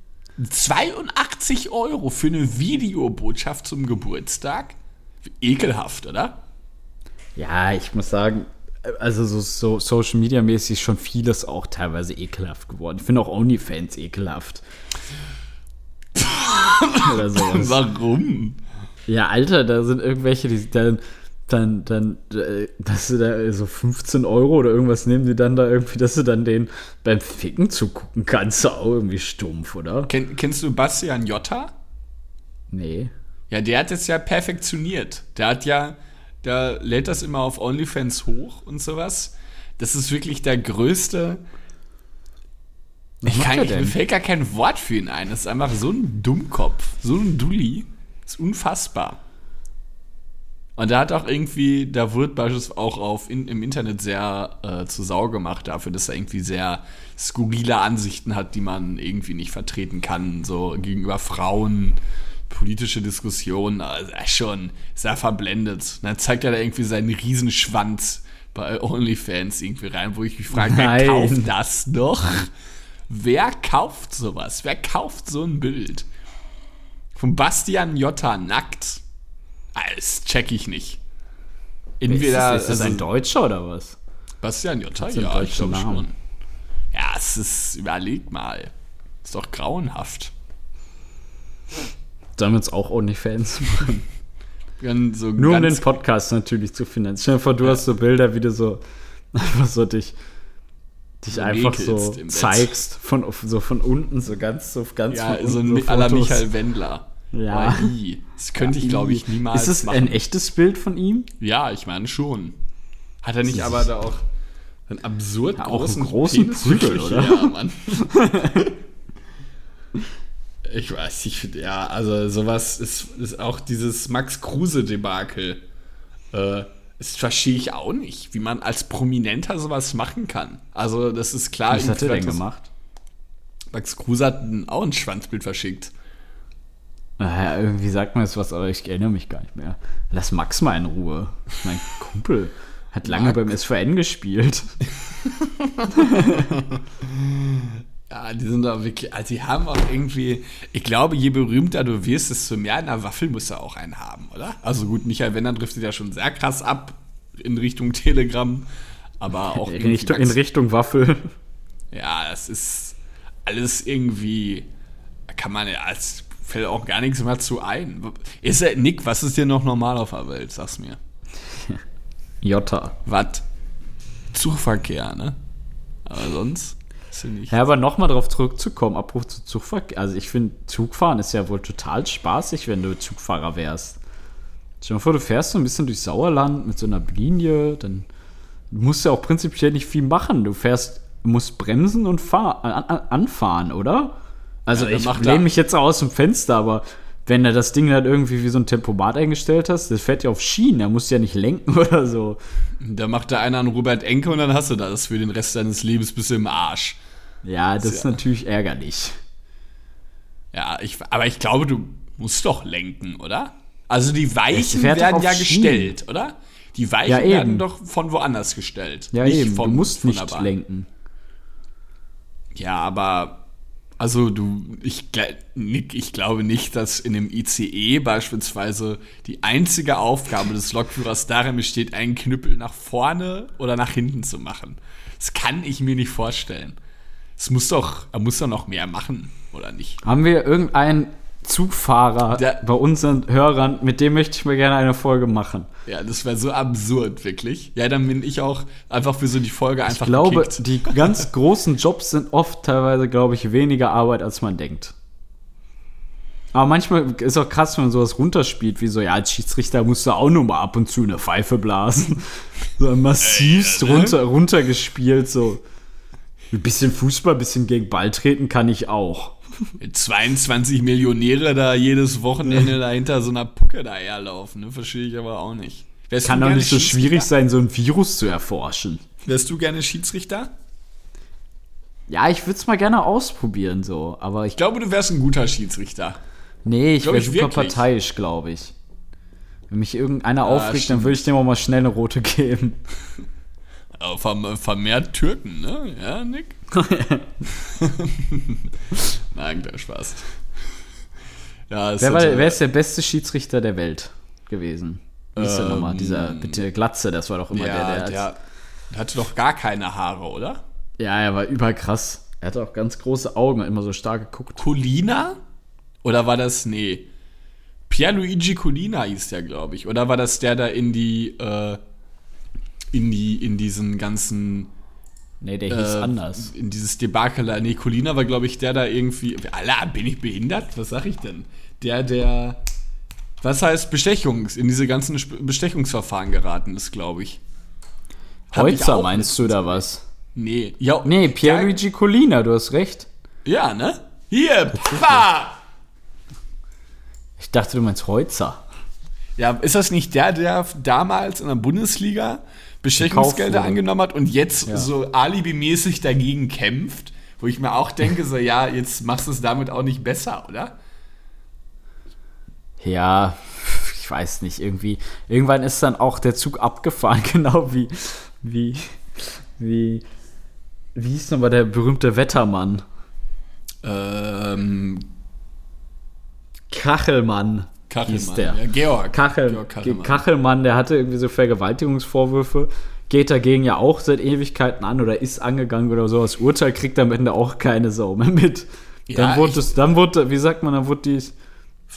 82 Euro für eine Videobotschaft zum Geburtstag? Ekelhaft, oder? Ja, ich muss sagen, also so, so Social Media mäßig ist schon vieles auch teilweise ekelhaft geworden. Ich finde auch OnlyFans ekelhaft. Warum? Ja, Alter, da sind irgendwelche, die dann, dann, dann, äh, dass sie da so 15 Euro oder irgendwas nehmen, die dann da irgendwie, dass du dann den beim Ficken zugucken kannst, auch irgendwie stumpf, oder? Ken, kennst du Bastian Jotta? Nee. Ja, der hat es ja perfektioniert. Der hat ja, der lädt das immer auf OnlyFans hoch und sowas. Das ist wirklich der größte. Was Ich kann, mir fällt gar kein Wort für ihn ein. Das ist einfach so ein Dummkopf, so ein Dulli. Das ist unfassbar. Und da hat auch irgendwie, da wird beispielsweise auch auf in, im Internet sehr äh, zur Sau gemacht dafür, dass er irgendwie sehr skurrile Ansichten hat, die man irgendwie nicht vertreten kann, so gegenüber Frauen, politische Diskussionen, also ist schon sehr verblendet. Und dann zeigt er da irgendwie seinen Riesenschwanz bei OnlyFans irgendwie rein, wo ich mich frage, wer Nein. kauft das noch? Wer kauft sowas? Wer kauft so ein Bild? Von Bastian Jotta nackt? Ah, Das check ich nicht. Entweder ist, das, ist das ein also, Deutscher oder was? Bastian Jotta, ja, ich glaube schon. Ja, es ist, überleg mal. Ist doch grauenhaft. Sollen wir uns auch OnlyFans machen? So Nur um den Podcast natürlich zu finanzieren. Stell dir vor, du hast so Bilder, wie du so einfach so dich, dich So einfach so zeigst, von, so von unten, so ganz, so ganz Ja, von so unten. ein aller Fotos. Michael Wendler. Ja. Oh. Das könnte ich, glaube ich, niemals Ist es machen. ein echtes Bild von ihm? Ja, ich meine schon. Hat er nicht Das aber da auch einen absurd Ja, großen, einen großen Penis Prügel, oder? Ja, Mann. ich weiß, ich finde, ja, also sowas ist, ist auch dieses Max Kruse-Debakel. Äh, das verstehe ich auch nicht, wie man als Prominenter sowas machen kann. Also, das ist klar. Was hat er denn gemacht? Max Kruse hat auch ein Schwanzbild verschickt. Naja, irgendwie sagt man jetzt was, aber ich erinnere mich gar nicht mehr. Lass Max mal in Ruhe. Mein Kumpel hat lange Max. beim SVN gespielt. Ja, die sind da wirklich, also die haben auch irgendwie, ich glaube, je berühmter du wirst, desto mehr in der Waffel musst du auch einen haben, oder? Also gut, Michael Wendler driftet ja schon sehr krass ab in Richtung Telegram, aber auch In Richtung, in Richtung Waffel. Ja, das ist alles irgendwie, kann man ja, es fällt auch gar nichts mehr zu ein. Ist er, Nick, was ist dir noch normal auf der Welt? Sag's mir. Jota. Was? Zugverkehr, ne? Aber sonst ist ja nicht. Ja, aber nochmal darauf zurückzukommen, Abbruch zu Zugverkehr. Also ich finde, Zugfahren ist ja wohl total spaßig, wenn du Zugfahrer wärst. Stell dir mal vor, du fährst so ein bisschen durch Sauerland mit so einer Linie, dann musst du ja auch prinzipiell nicht viel machen. Du fährst, musst bremsen und fahr, an, an, anfahren, oder? Also Ja, dann ich macht lehne er- mich jetzt auch aus dem Fenster, aber wenn du das Ding halt irgendwie wie so ein Tempomat eingestellt hast, das fährt ja auf Schienen, da musst du ja nicht lenken oder so. Da macht da einer einen Robert Enke und dann hast du das für den Rest deines Lebens bis im Arsch. Ja, das ist Ja. natürlich ärgerlich. Ja, ich, aber ich glaube, du musst doch lenken, oder? Also die Weichen werden ja Schienen. gestellt, oder? Die Weichen Ja, werden doch von woanders gestellt. Ja, nicht eben, vom- du musst von nicht lenken. Ja, aber also du, ich, Nick, ich glaube nicht, dass in dem ICE beispielsweise die einzige Aufgabe des Lokführers darin besteht, einen Knüppel nach vorne oder nach hinten zu machen. Das kann ich mir nicht vorstellen. Es muss doch, er muss doch noch mehr machen, oder nicht? Haben wir irgendeinen Zugfahrer Der- bei unseren Hörern, mit dem möchte ich mal gerne eine Folge machen. Ja, das wäre so absurd, wirklich. Ja, dann bin ich auch einfach für so die Folge einfach Ich glaube, gekickt. die ganz großen Jobs sind oft teilweise, glaube ich, weniger Arbeit, als man denkt. Aber manchmal ist auch krass, wenn man sowas runterspielt, wie so, ja, als Schiedsrichter musst du auch nur mal ab und zu eine Pfeife blasen. So massivst Ey, ne? runter, runtergespielt, so. Ein bisschen Fußball, ein bisschen gegen Ball treten kann ich auch. 22 Millionäre da jedes Wochenende dahinter so einer Pucke da herlaufen, ne? Verstehe ich aber auch nicht. Wärst Kann doch nicht so schwierig sein, so ein Virus zu erforschen. Wärst du gerne Schiedsrichter? Ja, ich würde es mal gerne ausprobieren, so. Aber ich Ich glaube, du wärst ein guter Schiedsrichter. Nee, ich wäre super wirklich. parteiisch, glaube ich. Wenn mich irgendeiner aufregt, dann stimmt. würde ich dem auch mal schnell eine rote geben. Aber verm- vermehrt Türken, ne? Ja, Nick? Nein, der Spaß. Ja, Wer, war, wer ist der beste Schiedsrichter der Welt gewesen? Wie ist der Ähm, nochmal? Dieser bitte Glatze, das war doch immer ja, der, der. der, der hatte doch gar keine Haare, oder? ja, er war überkrass. Er hatte auch ganz große Augen, hat immer so stark geguckt. Colina? Oder war das, nee, Pierluigi Colina hieß der, glaube ich. Oder war das der da in die, äh, in die, in diesen ganzen, Nee, der hieß äh, anders. in dieses Debakel, nee, Colina war, glaube ich, der da irgendwie, Alter, bin ich behindert? Was sag ich denn? Der, der, was heißt Bestechungs, in diese ganzen Bestechungsverfahren geraten ist, glaube ich. Hab ich Heutzer auch meinst du da was? Nee, ja, Nee, Pierluigi Colina, du hast recht. Ja, ne? Hier, Papa! Ich dachte, du meinst Heutzer. Ja, ist das nicht der, der damals in der Bundesliga Bestechungsgelder wurde. angenommen hat und jetzt Ja. so alibimäßig dagegen kämpft? Wo ich mir auch denke, so, ja, jetzt machst du es damit auch nicht besser, oder? Ja, ich weiß nicht, irgendwie. Irgendwann ist dann auch der Zug abgefahren, genau wie, wie, wie, wie hieß nochmal der berühmte Wettermann? Ähm, Kachelmann. Kachelmann. Hieß der. Ja, Georg. Kachel, Georg Kachelmann. Kachelmann, der hatte irgendwie so Vergewaltigungsvorwürfe, geht dagegen ja auch seit Ewigkeiten an oder ist angegangen oder so. Das Urteil kriegt am Ende auch keine Sau mehr mit. Ja, dann wurde es, dann wurde, wie sagt man, dann wurde die,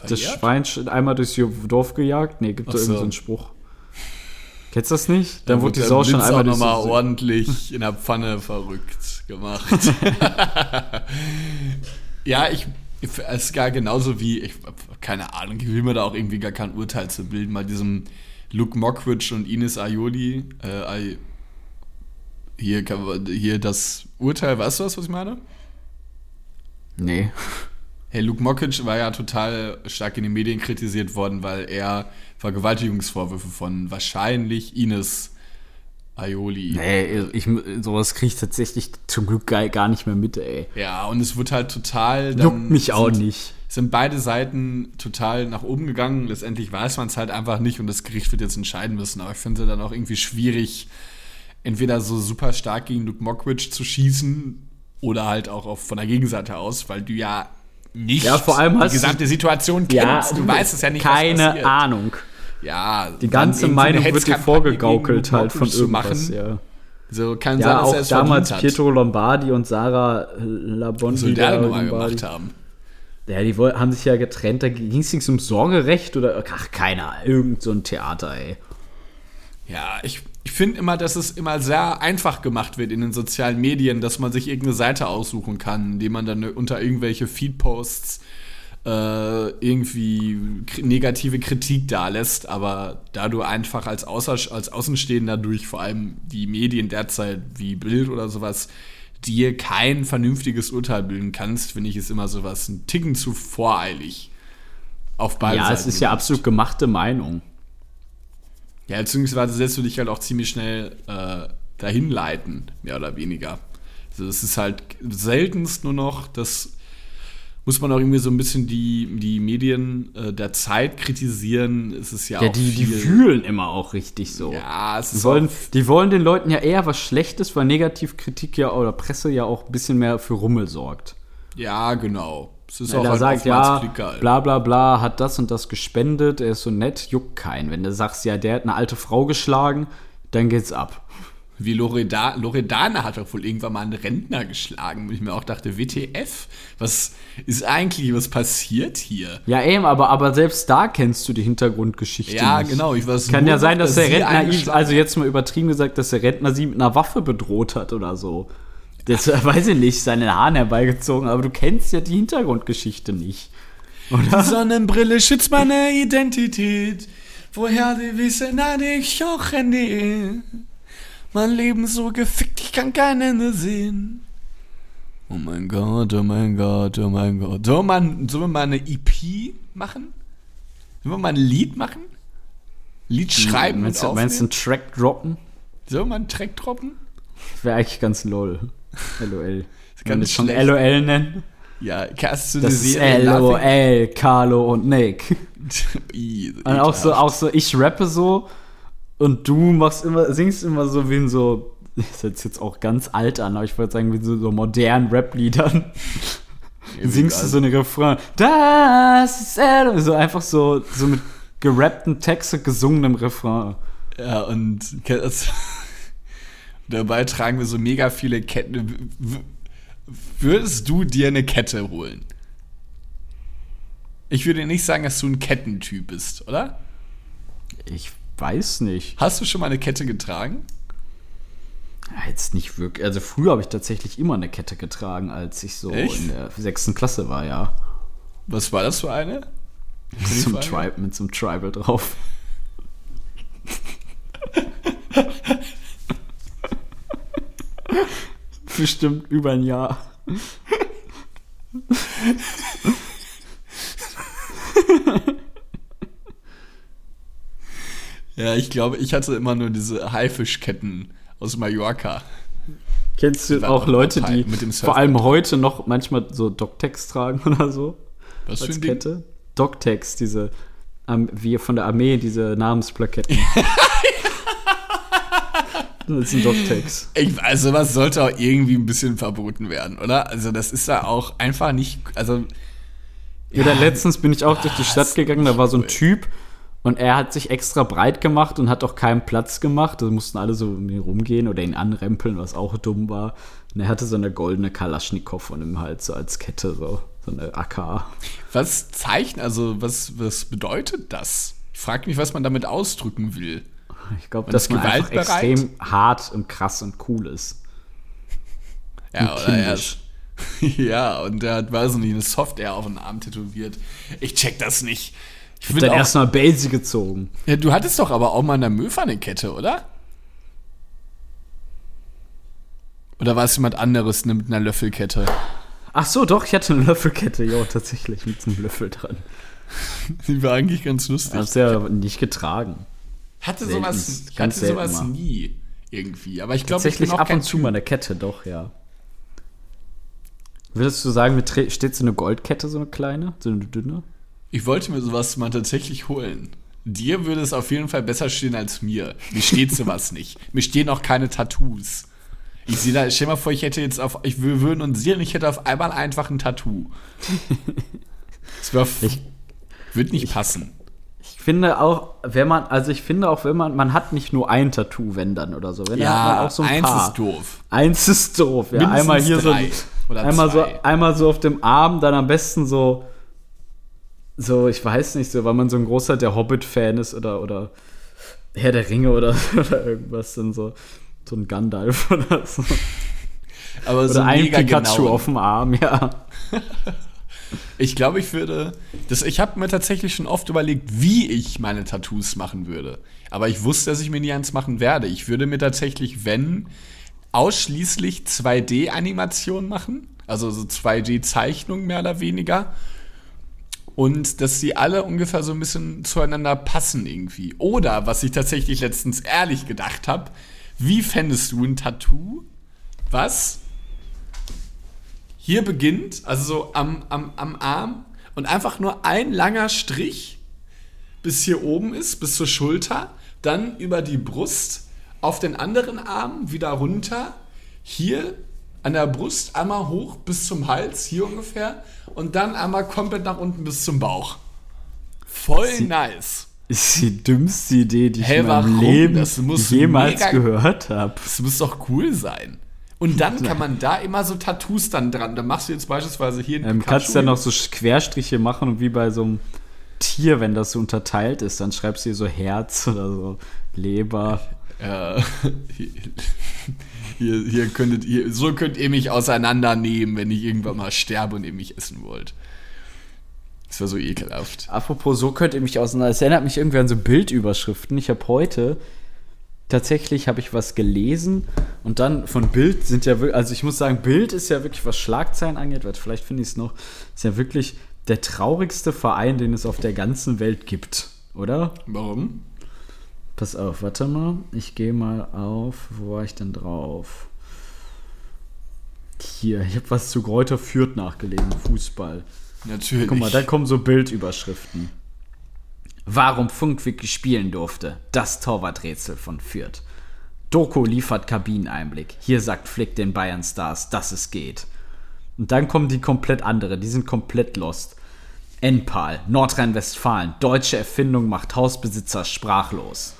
das? Schwein sch- einmal durchs Dorf gejagt. Nee, gibt Ach da so. irgendeinen so einen Spruch. Kennst du das nicht? Dann Da wurde die Sau schon einmal durchs nochmal ordentlich in der Pfanne verrückt gemacht. ja, ich, es ist gar genauso wie, ich keine Ahnung, ich will mir da auch irgendwie gar kein Urteil zu bilden, bei diesem Luke Mockridge und Ines Aioli, äh, hier, hier das Urteil, weißt du was, was ich meine? Nee. Hey, Luke Mockridge war ja total stark in den Medien kritisiert worden, weil er Vergewaltigungsvorwürfe von wahrscheinlich Ines Aioli Nee, ich, sowas kriege ich tatsächlich zum Glück gar, nicht mehr mit, ey. Ja, und es wird halt total. dann Juckt mich auch nicht. Sind beide Seiten total nach oben gegangen. Letztendlich weiß man es halt einfach nicht und das Gericht wird jetzt entscheiden müssen. Aber ich finde es dann auch irgendwie schwierig, entweder so super stark gegen Luke Mockridge zu schießen oder halt auch auf, von der Gegenseite aus, weil du ja nicht Ja, vor allem die gesamte Situation kennst. du weißt es ja nicht, Keine. Ahnung. Ja, Die ganze Meinung wird dir vorgegaukelt halt von irgendwas, ja. So kann sein, Ja, dass auch damals. Pietro Lombardi und Sarah Labondi. da denn nochmal irgendwann- gemacht haben? Ja, die haben sich ja getrennt. Da ging es nicht um Sorgerecht oder. Ach, keine Ahnung. Irgend so ein Theater, ey. Ja, ich, ich finde immer, dass es immer sehr einfach gemacht wird in den sozialen Medien, dass man sich irgendeine Seite aussuchen kann, indem man dann unter irgendwelche Feedposts äh, irgendwie negative Kritik da lässt. Aber da du einfach als, Außer als Außenstehender durch vor allem die Medien derzeit wie Bild oder sowas dir kein vernünftiges Urteil bilden kannst, finde ich es immer sowas ein Ticken zu voreilig. Auf beiden Ja, Seiten. es ist ja absolut gemachte Meinung. Ja, beziehungsweise setzt du dich halt auch ziemlich schnell äh, dahin leiten, mehr oder weniger. Also das ist halt seltenst nur noch, das muss man auch irgendwie so ein bisschen die, die Medien äh, der Zeit kritisieren. Es ist ja, Ja, auch die, die viel, fühlen immer auch richtig so. Ja, es Die ist wollen, die wollen den Leuten ja eher was Schlechtes, weil Negativkritik ja oder Presse ja auch ein bisschen mehr für Rummel sorgt. ja, genau. Es ist Wenn auch er halt sagt, ja, Klickerl. bla bla bla, hat das und das gespendet, er ist so nett, juckt keinen. Wenn du sagst, ja, der hat eine alte Frau geschlagen, dann geht's ab. Wie Loreda Loredana hat doch wohl irgendwann mal einen Rentner geschlagen, wo ich mir auch dachte, WTF, was ist eigentlich, was passiert hier? Ja, eben, aber, aber selbst da kennst du die Hintergrundgeschichte. Ja, nicht. genau. Ich weiß Kann nur ja sein, dass, der sie Rentner ihn, also jetzt mal übertrieben gesagt, dass der Rentner sie mit einer Waffe bedroht hat oder so. Das weiß ich nicht, seinen Haaren herbeigezogen, aber du kennst ja die Hintergrundgeschichte nicht. Die Sonnenbrille schützt meine Identität. Woher die wissen, na ich auch Handy. Mein Leben so gefickt, ich kann kein Ende sehen. Oh mein Gott, oh mein Gott, oh mein Gott. Sollen wir mal, sollen wir mal eine EP machen? Sollen wir mal ein Lied machen? Lied schreiben und meinst, du, meinst du einen Track droppen? Sollen wir mal einen Track droppen? Wäre eigentlich ganz lol. LOL. Das Kann ich schon. LOL nennen? Ja, hast du Das ist LOL, Carlo und Nick. Und auch so, auch so, ich rappe so und du machst immer, singst immer so wie in so, das hört jetzt auch ganz alt an, aber ich würde sagen, wie so, so modernen Rap-Liedern. Singst du so eine Refrain, das ist LOL, so einfach so, so mit gerappten Texte gesungenem Refrain. Ja, und dabei tragen wir so mega viele Ketten. Würdest du dir eine Kette holen? Ich würde nicht sagen, dass du ein Kettentyp bist, oder? Ich weiß nicht. Hast du schon mal eine Kette getragen? Ja, Jetzt nicht wirklich. Also früher habe ich tatsächlich immer eine Kette getragen, als ich so Echt? in der sechsten Klasse war, ja. Was war das für eine? Mit so, einem? Tribe, mit einem Tribal drauf. Bestimmt über ein Jahr. Ja, ich glaube, ich hatte immer nur diese Haifischketten aus Mallorca. Kennst du auch Leute, die vor allem heute noch manchmal so Doctex tragen oder so Was für als ein Ding? Kette? Doctex, diese ähm, wie von der Armee, diese Namensplaketten. das ist ein Doctex. Ich, also was sollte auch irgendwie ein bisschen verboten werden, oder? Also das ist ja auch einfach nicht, also Ja, dann letztens bin ich auch durch die Stadt gegangen, da war so ein. Typ und er hat sich extra breit gemacht und hat auch keinen Platz gemacht. Da mussten alle so um ihn rumgehen oder ihn anrempeln, was auch dumm war. Und er hatte so eine goldene Kalaschnikow von ihm halt so als Kette, so, so eine AK. Was zeichnet, also was, was bedeutet das? Ich frage mich, was man damit ausdrücken will. Ich glaube, dass ist man einfach extrem hart und krass und cool ist. Ja, Und oder er kindisch. Ja, und er hat, weiß ich nicht, eine Software auf den Arm tätowiert. Ich check das nicht. Ich Dann finde auch, erstmal Base gezogen. ja, du hattest doch aber auch mal eine Kette, oder? Oder war es jemand anderes ne, mit einer Löffelkette? Ach so, doch, ich hatte eine Löffelkette, ja, tatsächlich, mit so einem Löffel dran. Die war eigentlich ganz lustig. Hab's ja nicht getragen. hatte selten, sowas, ich ganz hatte sowas mal. nie irgendwie. Aber ich glaube, ich bin Tatsächlich auch ab und zu mal eine Kette, doch, ja. Würdest du sagen, steht so eine Goldkette, so eine kleine, so eine dünne? Ich wollte mir sowas mal tatsächlich holen. Dir würde es auf jeden Fall besser stehen als mir. Mir steht sowas nicht. Mir stehen auch keine Tattoos. Ich sehe da, stell mal vor, ich hätte jetzt auf, ich wir würden uns sehen und ich hätte auf einmal einfach ein Tattoo. Das wär, Ich- wird nicht passen. Ich Ich finde auch, wenn man, also ich finde auch, wenn man, man hat nicht nur ein Tattoo, wenn dann oder so. Wenn man auch so ein eins paar. ist doof. Eins ist doof, ja. Mindestens einmal hier so, oder einmal so, zwei. einmal so auf dem Arm, dann am besten so, so, ich weiß nicht, so, weil man so ein großer der Hobbit-Fan ist oder, oder Herr der Ringe oder, oder irgendwas, dann so, so ein Gandalf oder so. Aber Oder ein Pikachu genau. auf dem Arm, ja. Ich glaube, ich würde. Das, ich habe mir tatsächlich schon oft überlegt, wie ich meine Tattoos machen würde. Aber ich wusste, dass ich mir nie eins machen werde. Ich würde mir tatsächlich, wenn, ausschließlich 2D-Animation machen. Also so 2D-Zeichnung mehr oder weniger. Und dass sie alle ungefähr so ein bisschen zueinander passen irgendwie. Oder, was ich tatsächlich letztens ehrlich gedacht habe, wie fändest du ein Tattoo, was hier beginnt, also so am, am, am Arm und einfach nur ein langer Strich bis hier oben ist, bis zur Schulter, dann über die Brust, auf den anderen Arm wieder runter, hier an der Brust einmal hoch bis zum Hals, hier ungefähr, und dann einmal komplett nach unten bis zum Bauch. Voll Sie- nice. Ist die dümmste Idee, die ich Hä, in meinem? Leben jemals mega- gehört habe. Das muss doch cool sein. Und dann kann man da immer so Tattoos dann dran. Da machst du jetzt beispielsweise hier ein Ähm, kannst Pikachu du dann noch so Querstriche machen und wie bei so einem Tier, wenn das so unterteilt ist, dann schreibst du hier so Herz oder so Leber. Ja, hier, hier könntet ihr, so könnt ihr mich auseinandernehmen, wenn ich irgendwann mal sterbe und ihr mich essen wollt. Das war so ekelhaft. Apropos, so könnt ihr mich auseinander. Es erinnert mich irgendwie an so Bildüberschriften. Ich habe heute tatsächlich habe ich was gelesen und dann von Bild sind ja wirklich, also ich muss sagen, Bild ist ja wirklich, was Schlagzeilen angeht, vielleicht finde ich es noch, ist ja wirklich der traurigste Verein, den es auf der ganzen Welt gibt, oder? Warum? Pass auf, warte mal. Ich gehe mal auf. Wo war ich denn drauf? Hier, ich habe was zu Kräuter Fürth nachgelesen. Fußball. Natürlich. Guck mal, da kommen so Bildüberschriften. Warum Funk wirklich spielen durfte. Das Torwarträtsel von Fürth. Doku liefert Kabineneinblick. Hier sagt Flick den Bayern Stars, dass es geht. Und dann kommen die komplett andere, die sind komplett lost. Enpal, Nordrhein-Westfalen, deutsche Erfindung macht Hausbesitzer sprachlos.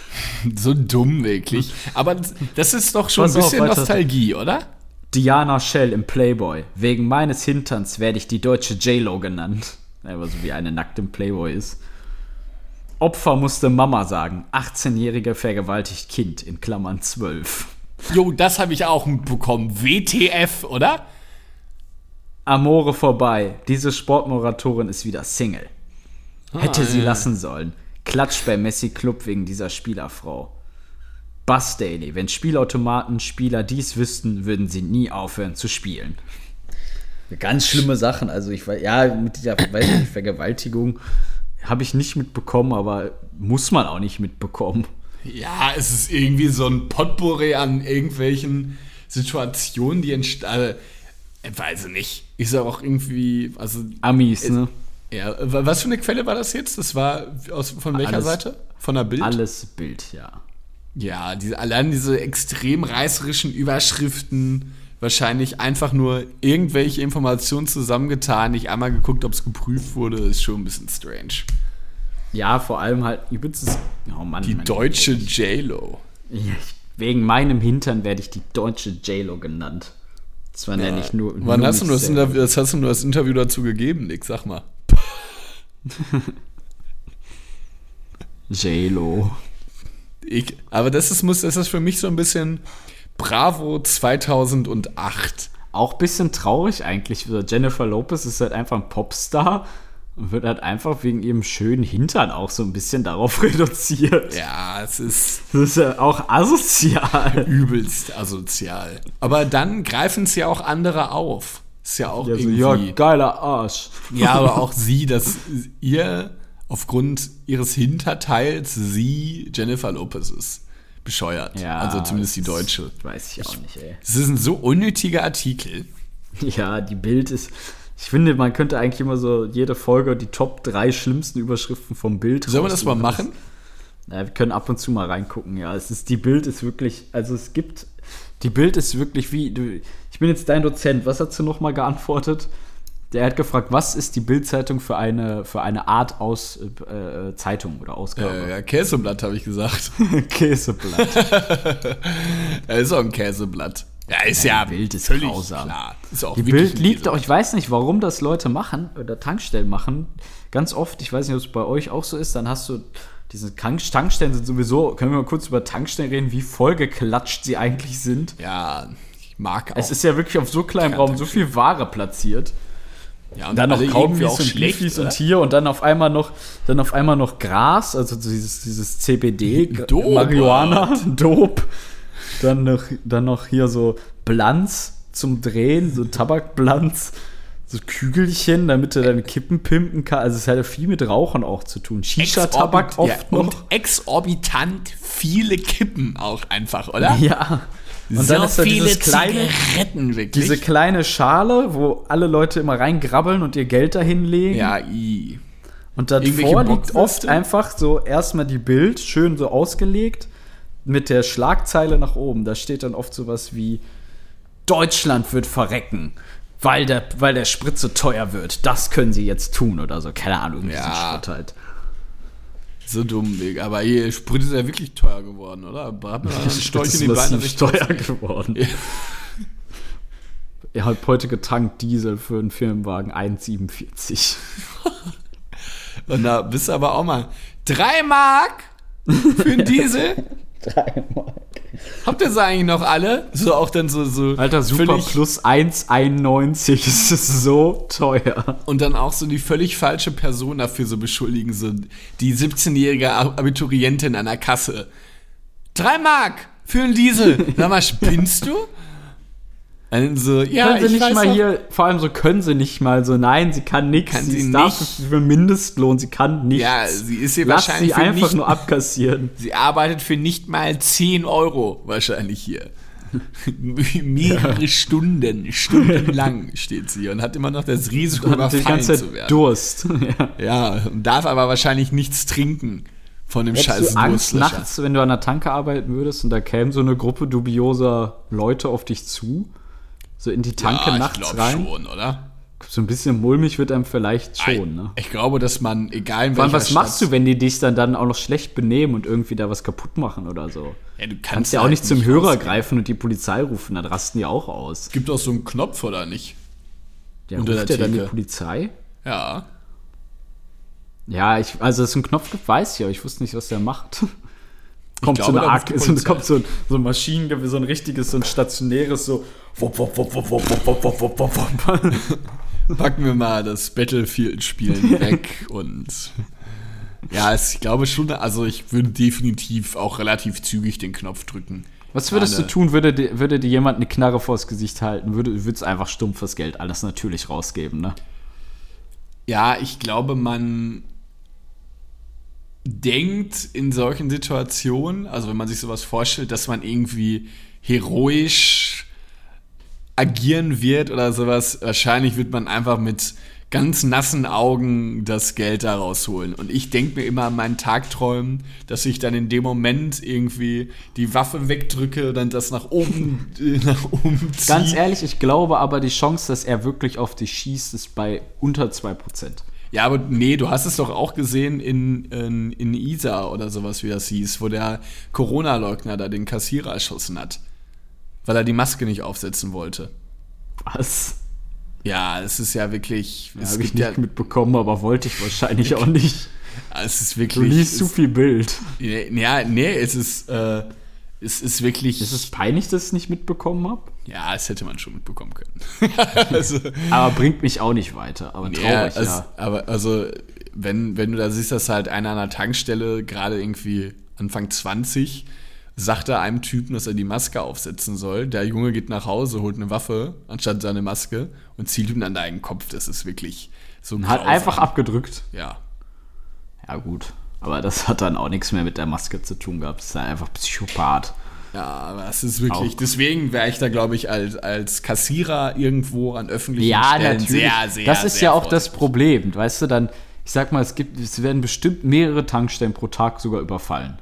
so dumm, wirklich. Aber das ist doch schon Pass ein auf, bisschen weiter. Nostalgie, oder? Diana Shell im Playboy. Wegen meines Hinterns werde ich die deutsche J-Lo genannt. Aber so wie eine nackt im Playboy ist. Opfer musste Mama sagen. 18-jähriger vergewaltigt Kind in Klammern 12. Jo, das habe ich auch mitbekommen. WTF, oder? Amore vorbei. Diese Sportmoratorin ist wieder Single. Hätte sie lassen sollen. Klatsch bei Messi Club wegen dieser Spielerfrau. Buzz Daily. Wenn Spielautomaten Spieler dies wüssten, würden sie nie aufhören zu spielen. Ganz schlimme Sachen. Also ich weiß, ja, mit dieser weiß ich nicht, Vergewaltigung habe ich nicht mitbekommen, aber muss man auch nicht mitbekommen. Ja, es ist irgendwie so ein Potpourri an irgendwelchen Situationen, die entstehen. Also, ich weiß nicht. Ist auch irgendwie, also Amis, ne? Ja, wa- was für eine Quelle war das jetzt? Das war aus, von welcher Alles- Seite? Von der Bild? Alles Bild, ja. Ja, diese, allein diese extrem reißerischen Überschriften, wahrscheinlich einfach nur irgendwelche Informationen zusammengetan, nicht einmal geguckt, ob es geprüft wurde, ist schon ein bisschen strange. Ja, vor allem halt übelstes. Oh Mann, Die deutsche J-Lo. Ich, wegen meinem Hintern werde ich die deutsche J-Lo genannt. Zwar nenne ich nur. Wann nur hast du nur das. Interview, das hast du nur das Interview dazu gegeben, Nick? Sag mal. J-Lo. Ich, aber das ist, muss, das ist für mich so ein bisschen Bravo 2008. Auch ein bisschen traurig eigentlich. Jennifer Lopez ist halt einfach ein Popstar und wird halt einfach wegen ihrem schönen Hintern auch so ein bisschen darauf reduziert. Ja, es ist Das ist ja auch asozial. übelst asozial. Aber dann greifen es ja auch andere auf. Ist ja auch Ja, so, irgendwie. ja, geiler Arsch. Ja, aber auch sie, dass ihr aufgrund ihres Hinterteils sie Jennifer Lopez ist. Bescheuert. Ja, also zumindest die deutsche. Weiß ich auch nicht, ey. Es ist ein so unnötiger Artikel. Ja, die Bild ist. Ich finde, man könnte eigentlich immer so jede Folge die Top 3 schlimmsten Überschriften vom Bild Sollen wir das mal machen? Ja, wir können ab und zu mal reingucken, ja. Es ist, die Bild ist wirklich, also es gibt, die Bild ist wirklich wie, du, ich bin jetzt dein Dozent, was hast du nochmal geantwortet? Der hat gefragt, was ist die Bildzeitung für eine, für eine Art aus äh, äh, Zeitung oder Ausgabe? Äh, ja, Käseblatt habe ich gesagt. Käseblatt. Er ist auch ein Käseblatt. Ja, ist ja, die Bild ist völlig grausam. klar. Ist auch Die Bild liegt auch, ich weiß nicht, warum das Leute machen oder Tankstellen machen. Ganz oft, ich weiß nicht, ob es bei euch auch so ist, dann hast du diese Tank Tankstellen sind sowieso, können wir mal kurz über Tankstellen reden, wie vollgeklatscht sie eigentlich sind. Ja, ich mag auch. Es ist ja wirklich auf so kleinem Raum so viel Ware platziert. ja, Und dann noch Kaugummis und Schlecht, und hier und dann auf einmal noch, dann auf einmal noch Gras, also dieses, dieses CBD, Dope. Marihuana, Dope. Dann noch, dann noch hier so Blanz zum Drehen, so Tabakblanz, so Kügelchen, damit du deine Kippen pimpen kannst. Also es hat ja viel mit Rauchen auch zu tun. Shisha-Tabak oft ja, noch. Und exorbitant viele Kippen auch einfach, oder? Ja. Und dann ist da dieses kleine, Zigaretten, wirklich. diese kleine Schale, wo alle Leute immer reingrabbeln und ihr Geld dahin legen. ja, i. Und davor liegt oft einfach so erstmal die Bild, schön so ausgelegt, mit der Schlagzeile nach oben. Da steht dann oft sowas wie Deutschland wird verrecken, weil der, weil der Sprit so teuer wird. Das können sie jetzt tun oder so. Keine Ahnung, irgendwie Ja. Schrott halt. So dumm, Weg. Aber hier, Sprit ist ja wirklich teuer geworden, oder? Hat man einen Storch in die Beine teuer geworden. Er hat heute getankt Diesel für einen Firmenwagen 1,47. Und da bist du aber auch mal. Drei Mark für einen Diesel? Drei Mark. Habt ihr sie eigentlich noch alle? So auch dann so, so Alter, Super Plus 1,91. Das ist so teuer. Und dann auch so die völlig falsche Person dafür so beschuldigen, so die 17-jährige Ab- Abiturientin an der Kasse. Drei Mark für einen Diesel. Sag mal, spinnst du? Und so, ja, können sie ich nicht mal auch- hier, vor allem so können sie nicht mal so, nein, sie kann nichts, Kann sie, sie dafür für Mindestlohn, sie kann nichts. Ja, sie ist hier Lass wahrscheinlich sie einfach nicht, nur abkassieren. Sie arbeitet für nicht mal 10 Euro wahrscheinlich hier. Mehrere Stunden, stundenlang steht sie und hat immer noch das Risiko, Und die überfallen ganze zu werden. Durst. ja. Ja, und darf aber wahrscheinlich nichts trinken von dem Hättest scheiß du Angst nachts, wenn du an der Tanke arbeiten würdest und da käme so eine Gruppe dubioser Leute auf dich zu? So in die Tanke ja, nachts ich glaube rein? schon, oder? So ein bisschen mulmig wird einem vielleicht schon, ne? Ich glaube, dass man, egal in Vor allem, was machst du, Stadt- wenn die dich dann, dann auch noch schlecht benehmen und irgendwie da was kaputt machen oder so? Ja, du kannst, Kannst ja auch halt nicht zum Hörer rausgehen. greifen und die Polizei rufen, dann rasten die auch aus. Gibt auch so einen Knopf, oder nicht? Ja, Unter ruft der der dann die. Polizei? Ja. Ja, ich, also dass es einen Knopf gibt, weiß ich, aber ich wusste nicht, was der macht. Kommt glaube, so eine die so, kommt so ein, so ein Maschinengewehr, so ein richtiges, so ein stationäres, so. Wupp, wupp, wupp, wupp, wupp, wupp, wupp, wupp, wupp. Packen wir mal das Battlefield-Spielen weg und. Ja, es, ich glaube schon, also ich würde definitiv auch relativ zügig den Knopf drücken. Was würdest Alle- du tun, würde, dir- würde dir jemand eine Knarre vors Gesicht halten? Würde, würdest einfach stumpf das Geld alles natürlich rausgeben, ne? Ja, ich glaube, man denkt in solchen Situationen, also wenn man sich sowas vorstellt, dass man irgendwie heroisch agieren wird oder sowas, wahrscheinlich wird man einfach mit ganz nassen Augen das Geld da rausholen. Und ich denke mir immer an meinen Tagträumen, dass ich dann in dem Moment irgendwie die Waffe wegdrücke und dann das nach oben, äh, nach oben ziehe. Ganz ehrlich, ich glaube aber, die Chance, dass er wirklich auf dich schießt, ist bei unter 2%. Ja, aber nee, du hast es doch auch gesehen in, in, in Isa oder sowas, wie das hieß, wo der Corona-Leugner da den Kassierer erschossen hat. Weil er die Maske nicht aufsetzen wollte. Was? Ja, es ist ja wirklich. Ja, habe ich nicht mitbekommen, aber wollte ich wahrscheinlich auch nicht. ja, es ist Du wirklich. liest zu viel Bild. ja, nee, es ist, äh, es ist wirklich. Ist es peinlich, dass ich es nicht mitbekommen habe? ja, das hätte man schon mitbekommen können. also, Aber bringt mich auch nicht weiter. Aber Ja, traurig, also, ja. aber also, wenn, wenn du da siehst, dass halt einer an der Tankstelle, gerade irgendwie Anfang 20, sagt er einem Typen, dass er die Maske aufsetzen soll. Der Junge geht nach Hause, holt eine Waffe anstatt seine Maske und zielt ihm dann da in den Kopf. Das ist wirklich so Hat grausam. einfach abgedrückt. Ja. Ja, gut. Aber das hat dann auch nichts mehr mit der Maske zu tun gehabt. Das ist dann einfach Psychopath. Ja, aber es ist wirklich, Auch. deswegen wäre ich da, glaube ich, als, als Kassierer irgendwo an öffentlichen Ja, Stellen natürlich. sehr, sehr, das ist sehr ja auch das. Problem. Weißt du, dann, ich sag mal, es gibt, es werden bestimmt mehrere Tankstellen pro Tag sogar überfallen.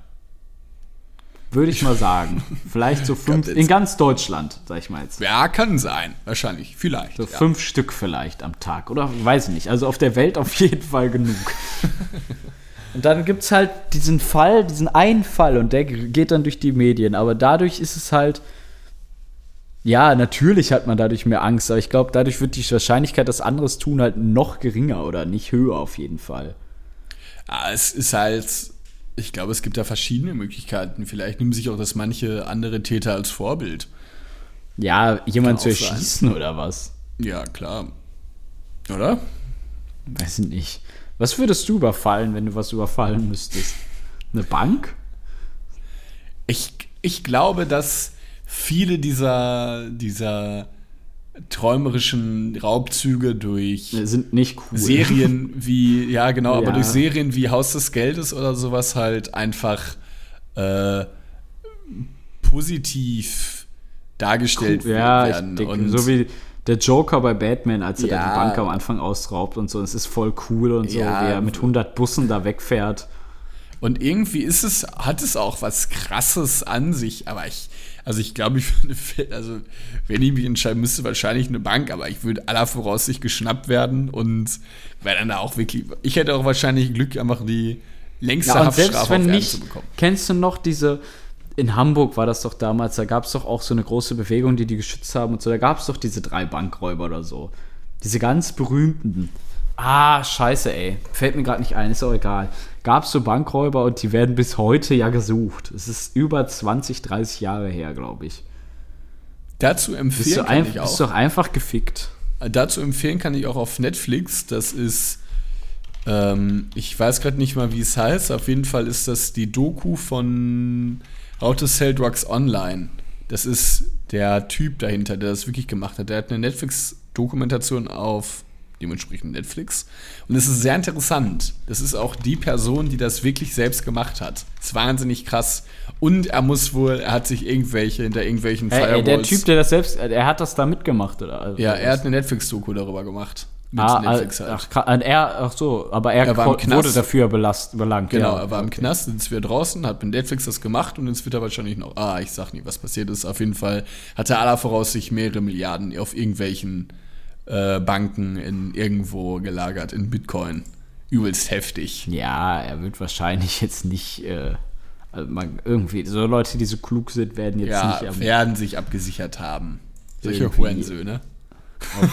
Würde ich mal sagen. Vielleicht so fünf, in ganz Deutschland, sag ich mal jetzt. Ja, kann sein. Wahrscheinlich. Vielleicht. So ja. fünf Stück vielleicht am Tag. Oder weiß ich nicht. Also auf der Welt auf jeden Fall genug. Und dann gibt es halt diesen Fall, diesen einen Fall und der geht dann durch die Medien. Aber dadurch ist es halt. Ja, natürlich hat man dadurch mehr Angst, aber ich glaube, dadurch wird die Wahrscheinlichkeit, dass anderes tun, halt noch geringer oder nicht höher auf jeden Fall. Ah, es ist halt, ich glaube, es gibt da verschiedene Möglichkeiten. Vielleicht nehmen sich auch das manche andere Täter als Vorbild. Ja, jemand zu auch sein. erschießen oder was? Ja, klar. Oder? Weiß ich nicht. Was würdest du überfallen, wenn du was überfallen müsstest? Eine Bank? Ich, ich glaube, dass viele dieser, dieser träumerischen Raubzüge durch Sind nicht cool. Serien wie, ja genau, aber Ja. durch Serien wie Haus des Geldes oder sowas halt einfach äh, positiv dargestellt Ja, ich werden. denke, und so wie der Joker bei Batman, als er da Ja. die Bank am Anfang ausraubt und so. Es ist voll cool und so, Ja. wie er mit 100 Bussen da wegfährt. Und irgendwie ist es, hat es auch was krasses an sich, aber ich, also ich glaube, ich würde, also wenn ich mich entscheiden müsste, wahrscheinlich eine Bank, aber ich würde aller Voraussicht geschnappt werden und wäre dann da auch wirklich, ich hätte auch wahrscheinlich Glück, einfach die längste Ja, und selbst Haftstrafe wenn auf Erden nicht, zu bekommen. kennst du noch diese, in Hamburg war das doch damals, da gab es doch auch so eine große Bewegung, die die geschützt haben und so, da gab es doch diese drei Bankräuber oder so. Diese ganz berühmten. Ah, scheiße, ey. Fällt mir gerade nicht ein, ist auch egal. Gab es so Bankräuber und die werden bis heute ja gesucht. Es ist über 20, 30 Jahre her, glaube ich. Dazu Bist empfehlen du, kann ich bist auch. doch einfach gefickt. Dazu empfehlen kann ich auch auf Netflix. Das ist, ähm, ich weiß gerade nicht mal, wie es heißt. Auf jeden Fall ist das die Doku von How to Sell Drugs Online. Das ist der Typ dahinter, der das wirklich gemacht hat. Der hat eine Netflix-Dokumentation auf dementsprechend Netflix. Und es ist sehr interessant. Das ist auch die Person, die das wirklich selbst gemacht hat. ist wahnsinnig krass. Und er muss wohl, er hat sich irgendwelche hinter irgendwelchen Ey, ey, der Firewalls- Typ, der das selbst, er hat das da mitgemacht, oder? Also, Ja, er hat eine Netflix-Doku darüber gemacht. Mit Ah, Netflix ah, halt. ach, er, ach so, aber er, Er wurde dafür belast, belangt. Genau, ja. er war im Knast, jetzt wieder draußen, hat mit Netflix das gemacht und jetzt wird er wahrscheinlich noch, ah, ich sag nie, was passiert ist. Auf jeden Fall hat er aller Voraussicht mehrere Milliarden auf irgendwelchen äh, Banken in irgendwo gelagert, in Bitcoin. Übelst heftig. Ja, er wird wahrscheinlich jetzt nicht, äh, also man, irgendwie, so Leute, die so klug sind, werden jetzt Ja, nicht am, werden sich abgesichert haben. Solche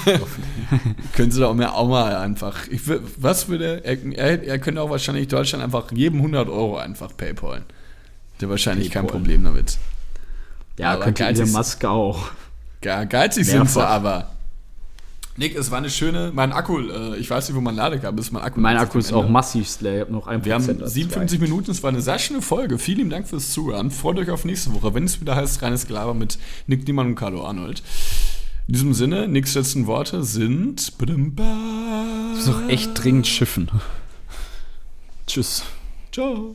Können sie doch mehr auch mal einfach. Ich, was würde. Er, er, er könnte auch wahrscheinlich Deutschland einfach jedem 100 Euro einfach PayPal. Der wahrscheinlich kein PayPal. Problem damit. ja, aber könnte Elon Musk auch. Ge geizig sind sie aber. Nick, es war eine schöne. Mein Akku, äh, ich weiß nicht, wo mein Ladekabel ist. Mein Akku, Mein Akku ist auch massivst leer, ich habe noch ein Wir haben Prozent als 57 Minuten, es war eine sehr schöne Folge. Vielen Dank fürs Zuhören. Freut euch auf nächste Woche, wenn es wieder heißt Reines Gelaber mit Nick Niemann und Carlo Arnold. In diesem Sinne, Nicks letzten Worte sind. Ich muss noch echt dringend schiffen. Tschüss. Ciao.